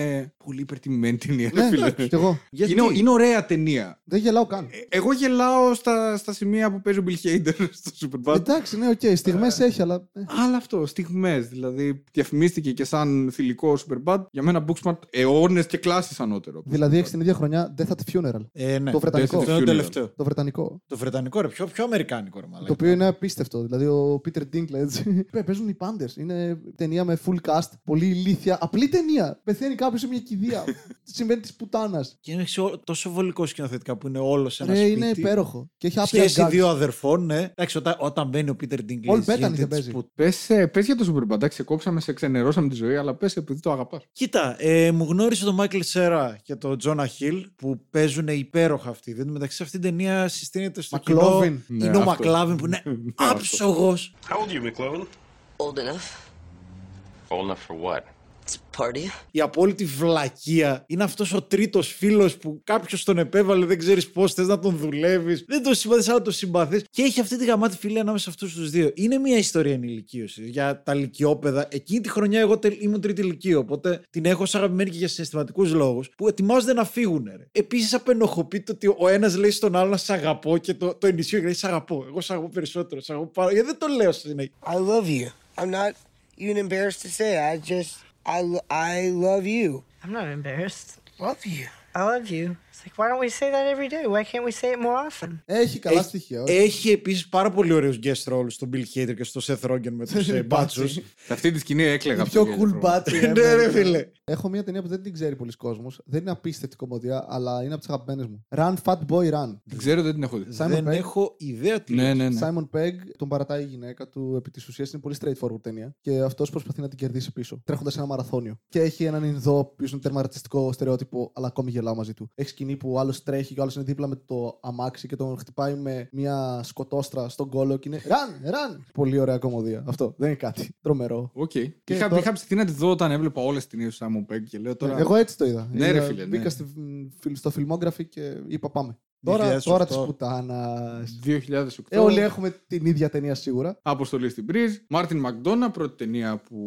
πολύ υπερτιμημένη ταινία. Ναι, φίλε. κι εγώ. Γιατί; Είναι, είναι ωραία ταινία. Δεν γελάω καν. Εγώ γελάω στα, στα σημεία που παίζει ο Bill Hader στο Superbad. Εντάξει, ναι, οκ. Στιγμές έχει, αλλά. ε, Αλλά αυτό, στιγμές. Δηλαδή, διαφημίστηκε και σαν θηλυκό Superbad. Για μένα, Booksmart αιώνε και κλάσει ανώτερο. Δηλαδή έχεις την ίδια χρονιά Death at the Funeral. Ε, ναι. Το βρετανικό. Αυτό είναι το τελευταίο. Το βρετανικό. Το βρετανικό ρε, πιο, πιο αμερικάνικο ρε μαλάκα. Το οποίο είναι απίστευτο. Δηλαδή ο Peter Dinklage. Παι- Παίζουν οι πάντες. Είναι ταινία με full cast. Πολύ ηλίθια. Απλή ταινία. Πεθαίνει κάποιος σε μια κηδεία. Συμβαίνει της πουτάνας. Και είναι ξε- τόσο βολικό σκηνοθετικά που είναι όλος σε ένα Ρε, σπίτι. είναι υπέροχο. Και έχει άπειρα Σχέση gags. δύο αδερφών, ναι. Εντάξει, όταν, όταν μπαίνει ο Peter Dinklage. Όλοι πέτανε γίνεται δεν της παίζει. που- Πες, ε, πες για το Superbad. Εντάξει, σε κόψαμε, σε ξενερώσαμε τη ζωή, αλλά πες επειδή το αγαπάς. Κοίτα, ε, μου γνώρισε τον Μάικλ Σέρα και τον Τζόνα Χιλ που παίζουν υπέροχα αυτοί. Δεν μεταξύ σε αυτήν την ταινία συστήνεται στο Μακλόβιν. κοινό. Ναι, είναι ο αυτό. Μακλάβιν που είναι άψογος. How old are you, McLovin? Old enough Old enough for what? To party. Η απόλυτη βλακεία είναι αυτός ο τρίτος φίλος που κάποιος τον επέβαλε, δεν ξέρεις πώς θες να τον δουλεύεις. Δεν τον συμπαθείς, αλλά τον συμπαθείς. Και έχει αυτή τη γαμάτη φιλία ανάμεσα σε αυτούς τους δύο. Είναι μια ιστορία ενηλικίωσης για τα λυκειόπαιδα. Εκείνη τη χρονιά εγώ τε- ήμουν τρίτη ηλικία, οπότε την έχω σαν αγαπημένη και για συναισθηματικού λόγους που ετοιμάζονται να φύγουν. Επίσης απενοχοποιείται ότι ο ένας λέει στον άλλο να σε αγαπώ και το, το ενισχύει και λέει Σε αγαπώ. Εγώ σε αγαπώ περισσότερο. Σε αγαπώ πάρα... Γιατί δεν το λέω συνέχεια. I love you. I'm not even embarrassed to say. it. I just, I, I love you. I'm not embarrassed. Love you. I love you. It's like, why don't we say that every day? Why can't we say it more often? Έχει καλά Έχει- στοιχεία. όχι. Έχει επίσης πάρα πολύ ωραίους guest roles στον Bill Hader και στο Seth Rogen με τους μπάτσους. Σε αυτή τη σκηνή έκλαιγα. Η πιο από το cool γέλιο. μπάτσι. Ναι, ρε φίλε. Έχω μια ταινία που δεν την ξέρει πολλοί κόσμος. Δεν είναι απίστευτη κομμωδία, αλλά είναι από τις αγαπημένες μου. Run, Fat Boy, Run. Δεν ξέρω, δεν την έχω δει. Simon Δεν Pegg. έχω ιδέα τι. Ναι, ναι, ναι. Simon Pegg τον παρατάει η γυναίκα του. Επί της ουσίας είναι πολύ straightforward ταινία. Και αυτός προσπαθεί να την κερδίσει πίσω, τρέχοντας ένα μαραθώνιο. Και έχει έναν Ινδό, που είναι τέρμα ρατσιστικό στερεότυπο, αλλά ακόμη γελάω μαζί του. Έχει σκηνή που ο άλλος τρέχει και ο άλλος είναι δίπλα με το αμάξι και τον χτυπάει με μια σκοτόστρα στον κώλο και είναι Run, run! Πολύ ωραία κωμωδία. Αυτό δεν είναι κάτι. Τρομερό. Οκ. Και Είχα, τώρα- είχα ψηθεί να τη δω όταν έβλεπα όλες τις ταινίες του Simon Pegg και λέω τώρα. Εγώ έτσι το είδα. Ναι, ρε Είδα- φίλε, ναι. Μπήκα στη- στο filmography και είπα πάμε. Τώρα, 2008. τώρα τη πουτάνας. 2008. Ε, όλοι έχουμε την ίδια ταινία σίγουρα. Αποστολή στην Μπριζ. Μάρτιν Μακδόνα, πρώτη ταινία που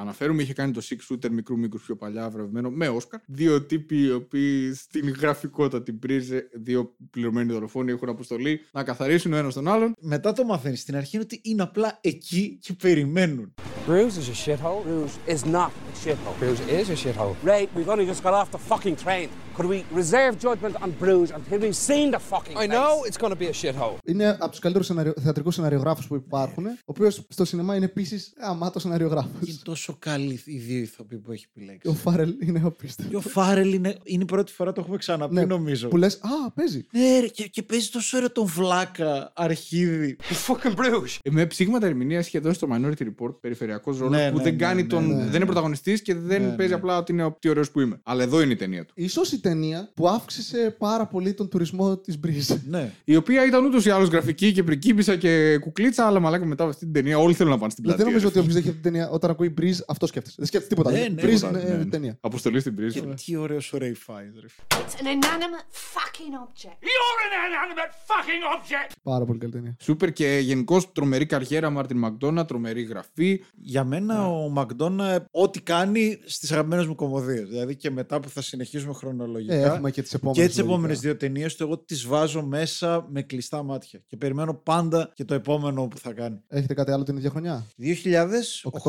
αναφέρουμε. Είχε κάνει το Six Shooter μικρού μήκου πιο παλιά, βραβευμένο με Όσκαρ. Δύο τύποι οι οποίοι στην γραφικότητα την Μπριζ, δύο πληρωμένοι δολοφόνοι, έχουν αποστολή να καθαρίσουν ο ένας τον άλλον. Μετά το μαθαίνεις. Στην αρχή είναι ότι είναι απλά εκεί και περιμένουν. Bruges is a shithole. Bruges is not a shithole. Bruges is a shithole. Ray, we've only just got off the fucking train. Could we reserve judgment on Bruges until we've seen the fucking I know it's going to be a shithole. Είναι από τους καλύτερους σεναριο... θεατρικούς σεναριογράφους που υπάρχουν. Ο οποίος στο σινεμά είναι επίσης αμάτο σεναριογράφος. Είναι τόσο καλή οι δύο ηθοποιοί που έχει επιλέξει. Ο Φάρελ είναι απίστευτο. Και ο Φάρελ είναι, είναι η πρώτη φορά το έχουμε ξαναπεί, Ναι, νομίζω. Που λες, Α, παίζει. Ναι, ρε, και, και παίζει τόσο ωραίο τον Βλάκα αρχίδι. Fucking Bruges. Ε, Με ψήγματα ερμηνείας σχεδόν στο Minority Report, περιφερειακό ρόλος Ναι, που ναι, δεν ναι, κάνει ναι, τον. ναι. δεν είναι πρωταγωνιστής και δεν Ναι, παίζει ναι. απλά ότι είναι ο τι ωραίος που είμαι. Αλλά εδώ είναι η ταινία του. Ίσως η ταινία που αύξησε πάρα πολύ τον τουρισμό της Μπριζ. Ναι. Η οποία ήταν ούτως ή άλλως γραφική και πρικίπησα και κουκλίτσα, αλλά μαλάκα μετά από αυτή την ταινία όλοι θέλουν να πάνε στην Δεν πλατεία. νομίζω ότι όποιο έχει αυτή την ταινία, όταν ακούει Μπριζ, αυτός σκέφτεται. Δεν σκέφτεται τίποτα. Ναι, Λέει, ναι, Breeze τίποτα, είναι ναι, ναι. ταινία. Αποστολής στην πρίζα. Και τι ωραίο ο Ray Fiennes, ρε. It's an inanimate fucking object. You're an inanimate fucking object! Πάρα πολύ καλή ταινία. Σούπερ και γενικώς τρομερή καριέρα Μάρτιν Μακδόνα, τρομερή γραφή. Για μένα Ναι. ο Μακδόνα ό,τι κάνει στις αγαπημένες μου κομμωδίες. Δηλαδή και μετά που θα συνεχίσουμε χρονολογικά. Ε, έχουμε και τις επόμενες Και τι επόμενες λογικά. δύο ταινίες του, εγώ τις βάζω μέσα με κλειστά μάτια. Και περιμένω πάντα και το επόμενο που θα κάνει. Έχετε κάτι άλλο την ίδια χρονιά;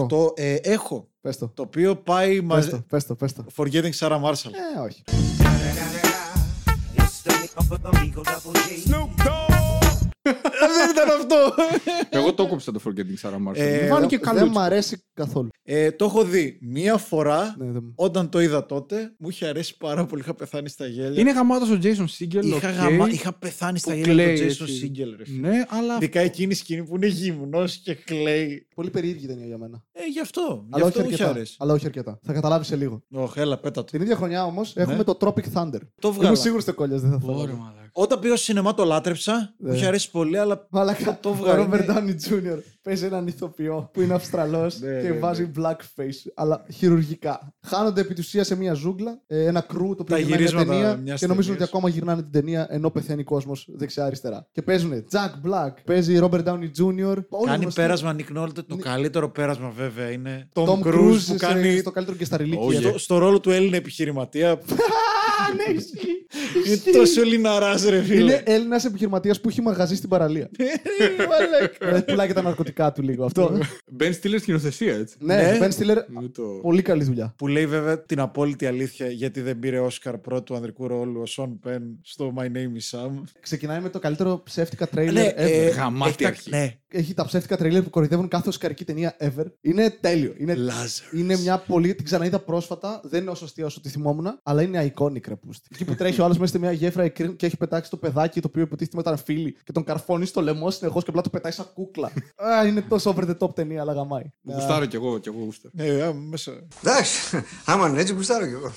2008 ε, έχω. Πες το. Το οποίο πάει Πες μαζί. το, πες το, πες το. Forgetting Sarah Marshall. Ε, όχι. Δεν ήταν αυτό. Εγώ το έκοψα το Forgetting Sarah Marshall. Ε, Μου φάνηκε Δεν καλός. μ' αρέσει καθόλου. Ε, το έχω δει μία φορά. Ναι, δεν- Όταν το είδα τότε, μου είχε αρέσει πάρα πολύ. Είχα πεθάνει στα γέλια. Είναι γαμάτος ο Jason Siegel. Είχα, οκ, γαμα... είχα πεθάνει στα που γέλια κλαίει του Jason έτσι. Siegel, ρε φίλε. Ναι, αλλά. Ειδικά εκείνη η σκηνή που είναι γυμνός και κλαίει. Πολύ περίεργη ταινία για μένα. Ε, γι' αυτό. Γι' Αλλά όχι, αυτό μου είχε αρκετά. αρέσει. αλλά όχι αρκετά. Θα καταλάβεις σε λίγο. Ωχ, έλα, πέτα το. Την ίδια χρονιά όμως έχουμε το Tropic Thunder. Το βγάλα. Είμαι σίγουρος ότι κόλλια δεν θα θέλω. Όταν πήγα στο σινεμά το λάτρεψα. Μου Ναι. είχε αρέσει πολύ, αλλά Αλλά το, το ο βγάλα. Robert Είναι- Downey Jr. παίζει έναν ηθοποιό που είναι Αυστραλός Ναι, και ναι, βάζει blackface, αλλά χειρουργικά. Χάνονται επί της ουσίας σε μια ζούγκλα, ε, ένα κρού το οποίο Τα γυρνάει μια γυρίσματα ταινία μιας και νομίζουν ταινίας. ότι ακόμα γυρνάνε την ταινία ενώ πεθαίνει κόσμος δεξιά-αριστερά. Και παίζουν Jack Black, παίζει Robert Downey Jr. Όλοι Κάνει γνωστοί. πέρασμα Nick Nolte. Το καλύτερο πέρασμα βέβαια είναι Tom, Tom Cruise Cruise που σε- κάνει στο καλύτερο και στα Oh, ρηλίκια. στο, στο ρόλο του Έλληνα επιχειρηματία. ναι, ισχύει. είναι τόσο λιναράς ρε φίλε. Είναι Έλληνας επιχειρηματίας που έχει μαγαζί στην παραλία. Ε, Πουλάει και τα ναρκωτικά του λίγο αυτό. Ben Stiller σκηνοθεσία, έτσι. Ναι, Ναι. Ben Stiller, Είναι το... πολύ καλή δουλειά. Που λέει βέβαια την απόλυτη αλήθεια γιατί δεν πήρε Όσκαρ πρώτου ανδρικού ρόλου ο Σον Πεν στο My Name is Sam. Ξεκινάει με το καλύτερο ψεύτικα τρέιλερ Ναι, ever. ε, Γαμάτη έχει τα- αρχή. Ναι, Έχει τα ψεύτικα τρέιλερ που κοροϊδεύουν κάθε οσκαρική ταινία ever. Είναι τέλειο. Είναι, Lazarus. είναι μια πολύ. Την ξαναείδα πρόσφατα. Δεν είναι όσο αστεία όσο τη θυμόμουν, αλλά είναι iconic ρεπούστη. Εκεί που τρέχει ο άλλος μέσα σε μια γέφυρα εκρή- και έχει πετάξει το παιδάκι το οποίο υποτίθεται ήταν φίλοι και τον καρφώνει στο λαιμό συνεχώς και απλά το πετάει σαν κούκλα. Α, είναι τόσο over the top ταινία, αλλά γαμάει. Γουστάρω κι εγώ, κι εγώ γουστάρω. Ε, α, μέσα. Εντάξει, άμα είναι έτσι, γουστάρω κι εγώ.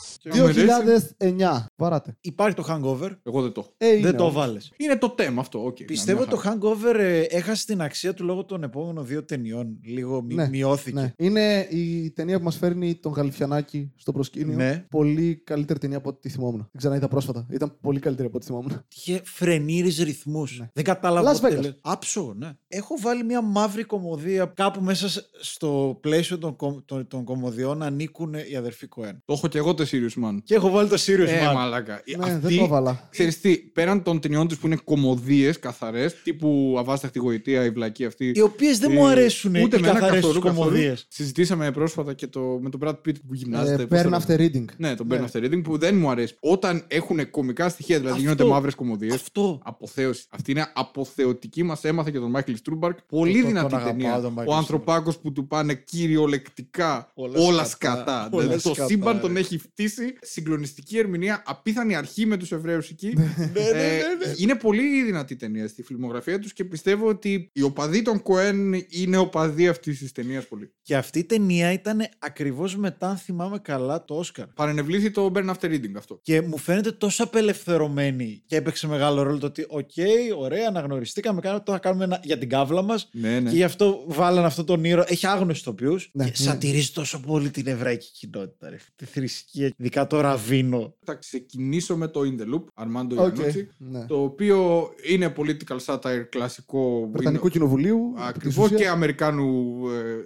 2009. Βαράτε. Υπάρχει το Hangover. Εγώ δεν το έχω. Ε, είναι δεν το όμως. βάλες. Είναι το θέμα αυτό, οκ. Πιστεύω Να, μια το χαρά. Hangover ε, έχασε την αξία του λόγω των επόμενων δύο ταινιών. Λίγο μει- Ναι, μειώθηκε. Ναι. Είναι η ταινία που μας φέρνει τον Γαλιφιανάκη στο προσκήνιο. Ναι. Πολύ καλύτερη ταινία από ό,τι τη θυμόμουν. Την ξαναείδα πρόσφατα. Ήταν πολύ καλύτερη από ό,τι θυμόμουν. Είχε φρενήρεις ρυθμούς. Ναι. Δεν κατάλαβα. Las ποτέ, Vegas. λέ- Άψογο, ναι. Έχω βάλει μια μαύρη κωμωδία κάπου μέσα σ- στο πλαίσιο των, κωμ- των, των κωμωδιών ανήκουν οι αδερφοί Κοέν. Το έχω κι εγώ το Serious Man. Και έχω βάλει το Serious Ε, Man. μαλάκα. Ναι, δεν Αυτή, το έβαλα. Ξέρεις τι, πέραν των ταινιών τους που είναι κωμωδίες καθαρές, τύπου Αβάσταχτη Γοητεία, η βλακεία αυτή. Οι οποίες δεν ε, μου αρέσουν οι ούτε εμένα καθαρές καθόλου, του καθόλου. κωμωδίες. Συζητήσαμε πρόσφατα και το, με τον Brad Pitt που γυμνάζεται. Ε, πώς Burn το after reading. Ναι, τον Burn After Reading που δεν μου αρέσει. Όταν έχουν κωμικά στοιχεία, δηλαδή Αυτό. γίνονται μαύρες κωμωδίες. Αυτό. Αποθέωση. Αυτή είναι αποθεωτική. Μας έμαθε και τον Μάικλ Στούλμπαργκ. Πολύ Το- τον δυνατή αγαπάω, ταινία. τον Michael Ο ανθρωπάκος που του πάνε κυριολεκτικά Όλα όλα, σκατά. σκατά. Όλα δηλαδή το σκατά, σύμπαν ρε. τον έχει φτύσει. Συγκλονιστική ερμηνεία. Απίθανη αρχή με τους Εβραίους εκεί. ναι, Ε, Είναι πολύ δυνατή ταινία στη φιλμογραφία τους και πιστεύω ότι οι οπαδοί των Κοέν είναι οπαδοί αυτής της ταινίας πολύ. Και αυτή η ταινία ήταν ακριβώς μετά, αν θυμάμαι καλά, το Όσκαρ. Παρενεβλήθη το Burn After Reading αυτό. Και μου φαίνεται τόσο απελευθερωμένη και έπαιξε μεγάλο ρόλο το ότι, οκ, ωραία, αναγνωριστήκαμε, κάνουμε, το θα κάνουμε ένα- για την κάβλα μας. Ναι, ναι. Και γι' αυτό βάλανε αυτό τον ήρωα. Έχει άγνωστο ηθοποιό. Ναι, και ναι. σατιρίζει τόσο πολύ την εβραϊκή κοινότητα. Ρε. Τη θρησκεία, ειδικά το ραβίνο. Θα ξεκινήσω με το In the Loop, Αρμάντο Οκ, Ιαννούτσι, ναι. το οποίο είναι political satire κλασικό. Βρετανικού κοινοβουλίου. Ακριβώ της και ουσίας. Αμερικάνου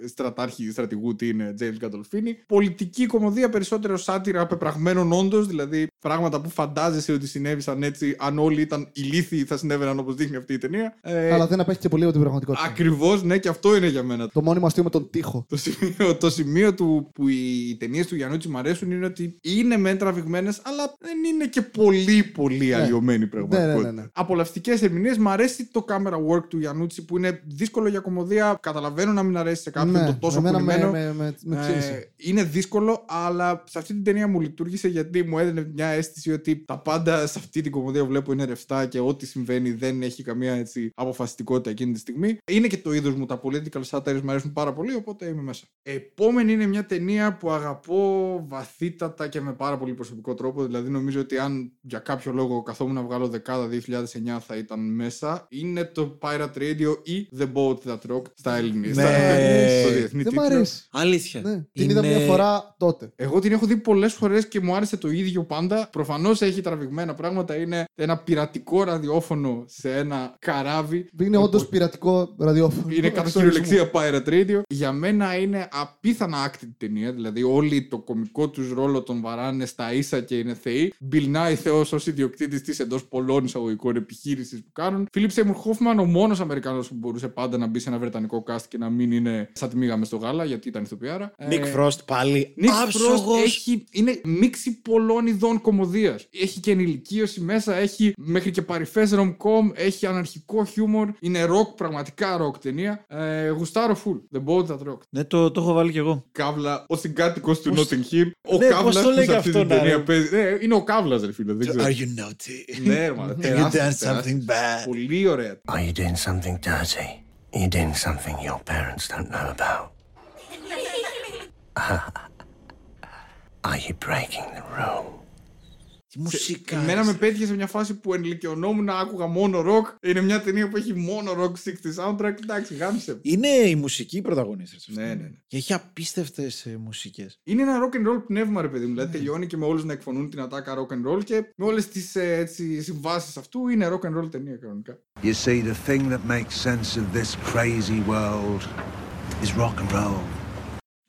ε, στρατάρχη, στρατηγού, τι είναι, James Gandolfini. Πολιτική κομμωδία, περισσότερο σάτυρα πεπραγμένων όντως, δηλαδή πράγματα που φαντάζεσαι ότι συνέβησαν έτσι. Αν όλοι ήταν ηλίθιοι, θα συνέβαιναν όπως δείχνει αυτή η ταινία. Ε, Αλλά δεν απέχει και πολύ από την πραγματικότητα. Ακριβώς ναι, και αυτό είναι για μένα. Το μόνιμο αστείο με τον τοίχο. Το σημείο, το σημείο του που οι ταινίες του Γιαννούτσι μου αρέσουν είναι ότι είναι μεν τραβηγμένες, αλλά δεν είναι και πολύ πολύ αλλοιωμένη πραγματικότητα. Ναι, ναι, ναι, ναι. Απολαυστικές ερμηνείες. Μ' αρέσει το camera work του Γιαννούτσι που είναι δύσκολο για κομμωδία. Καταλαβαίνω να μην αρέσει σε κάποιον Ναι, το τόσο εμένα με- πουλημένο. με- με- με ψήνισε. Ε, είναι δύσκολο, αλλά σε αυτή την ταινία μου λειτουργήσε γιατί μου έδινε μια αίσθηση ότι τα πάντα σε αυτή την κομμωδία που βλέπω είναι ρευστά και ό,τι συμβαίνει δεν έχει καμία έτσι, αποφασιστικότητα εκείνη τη στιγμή. Είναι και το είδος μου, τα political satires μου αρέσουν πάρα πολύ, οπότε είμαι μέσα. Επόμενη είναι μια ταινία που αγαπώ βαθύτατα και με πάρα πολύ προσωπικό τρόπο. Δηλαδή, νομίζω ότι αν για κάποιο λόγο καθόμουν να βγάλω δεκάδα 2009 θα ήταν μέσα. Είναι το Pirate Radio ή The Boat That Rocked στα ελληνικά. Ναι. στο διεθνή Δεν μ' τίτλο. αρέσει. Αλήθεια. Ναι. Την είδα Είναι- μια φορά τότε. Εγώ την έχω δει πολλές φορές και μου άρεσε το ίδιο πάντα. Προφανώς έχει τραβηγμένα πράγματα. Είναι ένα πειρατικό ραδιόφωνο σε ένα καράβι. Είναι όντως πειρατικό ραδιόφωνο. Είναι κατά Εξορισμού. κυριολεξία Pirate Radio. Για μένα είναι απίθανα άκτη ταινία. Δηλαδή, όλοι το κομικό τους ρόλο τον βαράνε στα ίσα και είναι θεοί. Bill Nye, Θεός ως ιδιοκτήτης της εντός πολλών εισαγωγικών επιχείρησης που κάνουν. Φίλιπ Σέιμουρ Χόφμαν, ο μόνος Αμερικανός που μπορούσε πάντα να μπει σε ένα βρετανικό cast και να μην είναι σαν τη μήγαμε στο γάλα, γιατί ήταν ηθοποιάρα. Nick Ε, Frost πάλι. Nick Frost άψογος. έχει, είναι μίξη πολλών ειδών κομμωδίας. Έχει και ενηλικίωση μέσα, έχει μέχρι και παρυφές rom-com, έχει αναρχικό χιούμορ. Είναι rock, πραγματικά rock ταινία. Ε, γουστάρω full. The boat that rocked. Ναι, το, το έχω βάλει κι εγώ. Καύλα, ο συγκάτοικος του Πώς- Notting Hill. Ο Ναι, Καύλας πώς το που λέει σε και αυτή αυτό, την να, ταινία ρε. παίζει. Ναι, είναι ο Καύλας, ρε φίλε. Δεν ξέρω. Are you naughty? Ναι, ρε, μάνα, You τεράστιος, done something τεράστιος. bad; Πολύ ωραία. Are you doing something dirty? Are you doing something your parents don't know about? Are you breaking the rule? Τι μουσικά. Εμένα με πέτυχε σε μια φάση που ενηλικιωνόμουν να άκουγα μόνο rock. Είναι μια ταινία που έχει μόνο rock 60 soundtrack. Εντάξει, γάμισε. Είναι η μουσική πρωταγωνίστρια. Ναι, ναι, ναι. Και έχει απίστευτες μουσικές. Είναι ένα rock and roll πνεύμα, ρε παιδί μου. Δηλαδή τελειώνει και με όλους να εκφωνούν την ατάκα rock and roll και με όλες τις συμβάσεις αυτού είναι rock and roll ταινία κανονικά. You see, the thing that makes sense of this crazy world is rock and roll.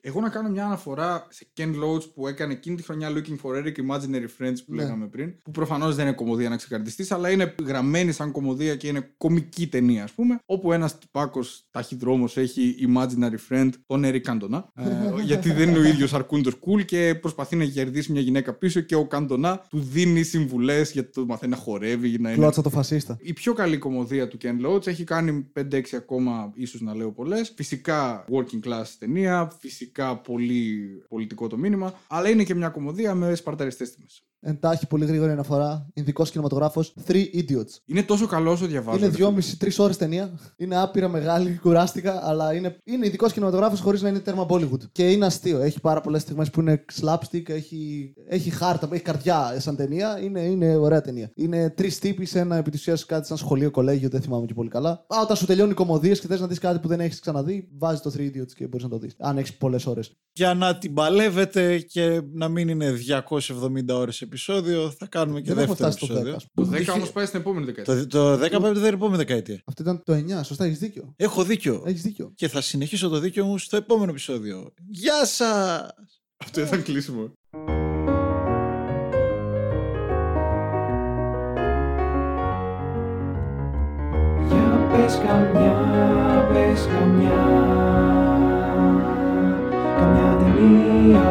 Εγώ να κάνω μια αναφορά σε Ken Loach που έκανε εκείνη τη χρονιά Looking for Eric Imaginary Friends που Ναι. λέγαμε πριν. Που προφανώς δεν είναι κομμωδία να ξεκαρδιστείς, αλλά είναι γραμμένη σαν κομμωδία και είναι κομική ταινία, ας πούμε. Όπου ένας τυπάκος ταχυδρόμος έχει Imaginary Friend, τον Eric Cantona. ε, γιατί δεν είναι ο ίδιος αρκούντο cool και προσπαθεί να κερδίσει μια γυναίκα πίσω και ο Cantona του δίνει συμβουλές γιατί το μαθαίνει να χορεύει, να είναι Κλώτσα το φασίστα. η πιο καλή κομμωδία του Ken Loach έχει κάνει 5-6 ακόμα, ίσως να λέω πολλές. Φυσικά working class ταινία, φυσικά πολύ πολιτικό το μήνυμα, αλλά είναι και μια κομμωδία με σπαρταριστές τιμέ. Εντάχει πολύ γρήγορη αναφορά. Ινδικός κινηματογράφος. Three Idiots. Είναι τόσο καλός όσο διαβάζω. Είναι ρε φίλε. δυόμιση-τρει ώρες ταινία. Είναι άπειρα μεγάλη, κουράστηκα, αλλά είναι, είναι ειδικός κινηματογράφος χωρίς να είναι τέρμα Bollywood. Και είναι αστείο. Έχει πάρα πολλές στιγμές που είναι slapstick, έχει, έχει χάρτα, έχει καρδιά σαν ταινία. Είναι, είναι ωραία ταινία. Είναι τρεις τύποι σε ένα επί της ουσίας κάτι σαν σχολείο, κολέγιο, δεν θυμάμαι και πολύ καλά. Α, όταν σου τελειώνει οι κομμωδίες και θες να δεις κάτι που δεν έχεις ξαναδεί, βάζεις το Three Idiots και μπορείς να το δεις. Αν έχεις πολλές ώρες. Για να την παλεύετε και να μην είναι 270 ώρες επεισόδιο, θα κάνουμε και Δεν έχουμε δεύτερο φτάσει στο επεισόδιο. 10. Το 10 Είχε- όμως πάει στην επόμενη δεκαετία. Το, το 15 δεν είναι επόμενη δεκαετία. Αυτό ήταν το 9, σωστά, έχεις δίκιο. Έχω δίκιο. Έχεις δίκιο. Και θα συνεχίσω το δίκιο μου στο επόμενο επεισόδιο. Γεια σας! Αυτό ήταν κλείσιμο. Για πες καμιά, πες καμιά Καμιά ταινία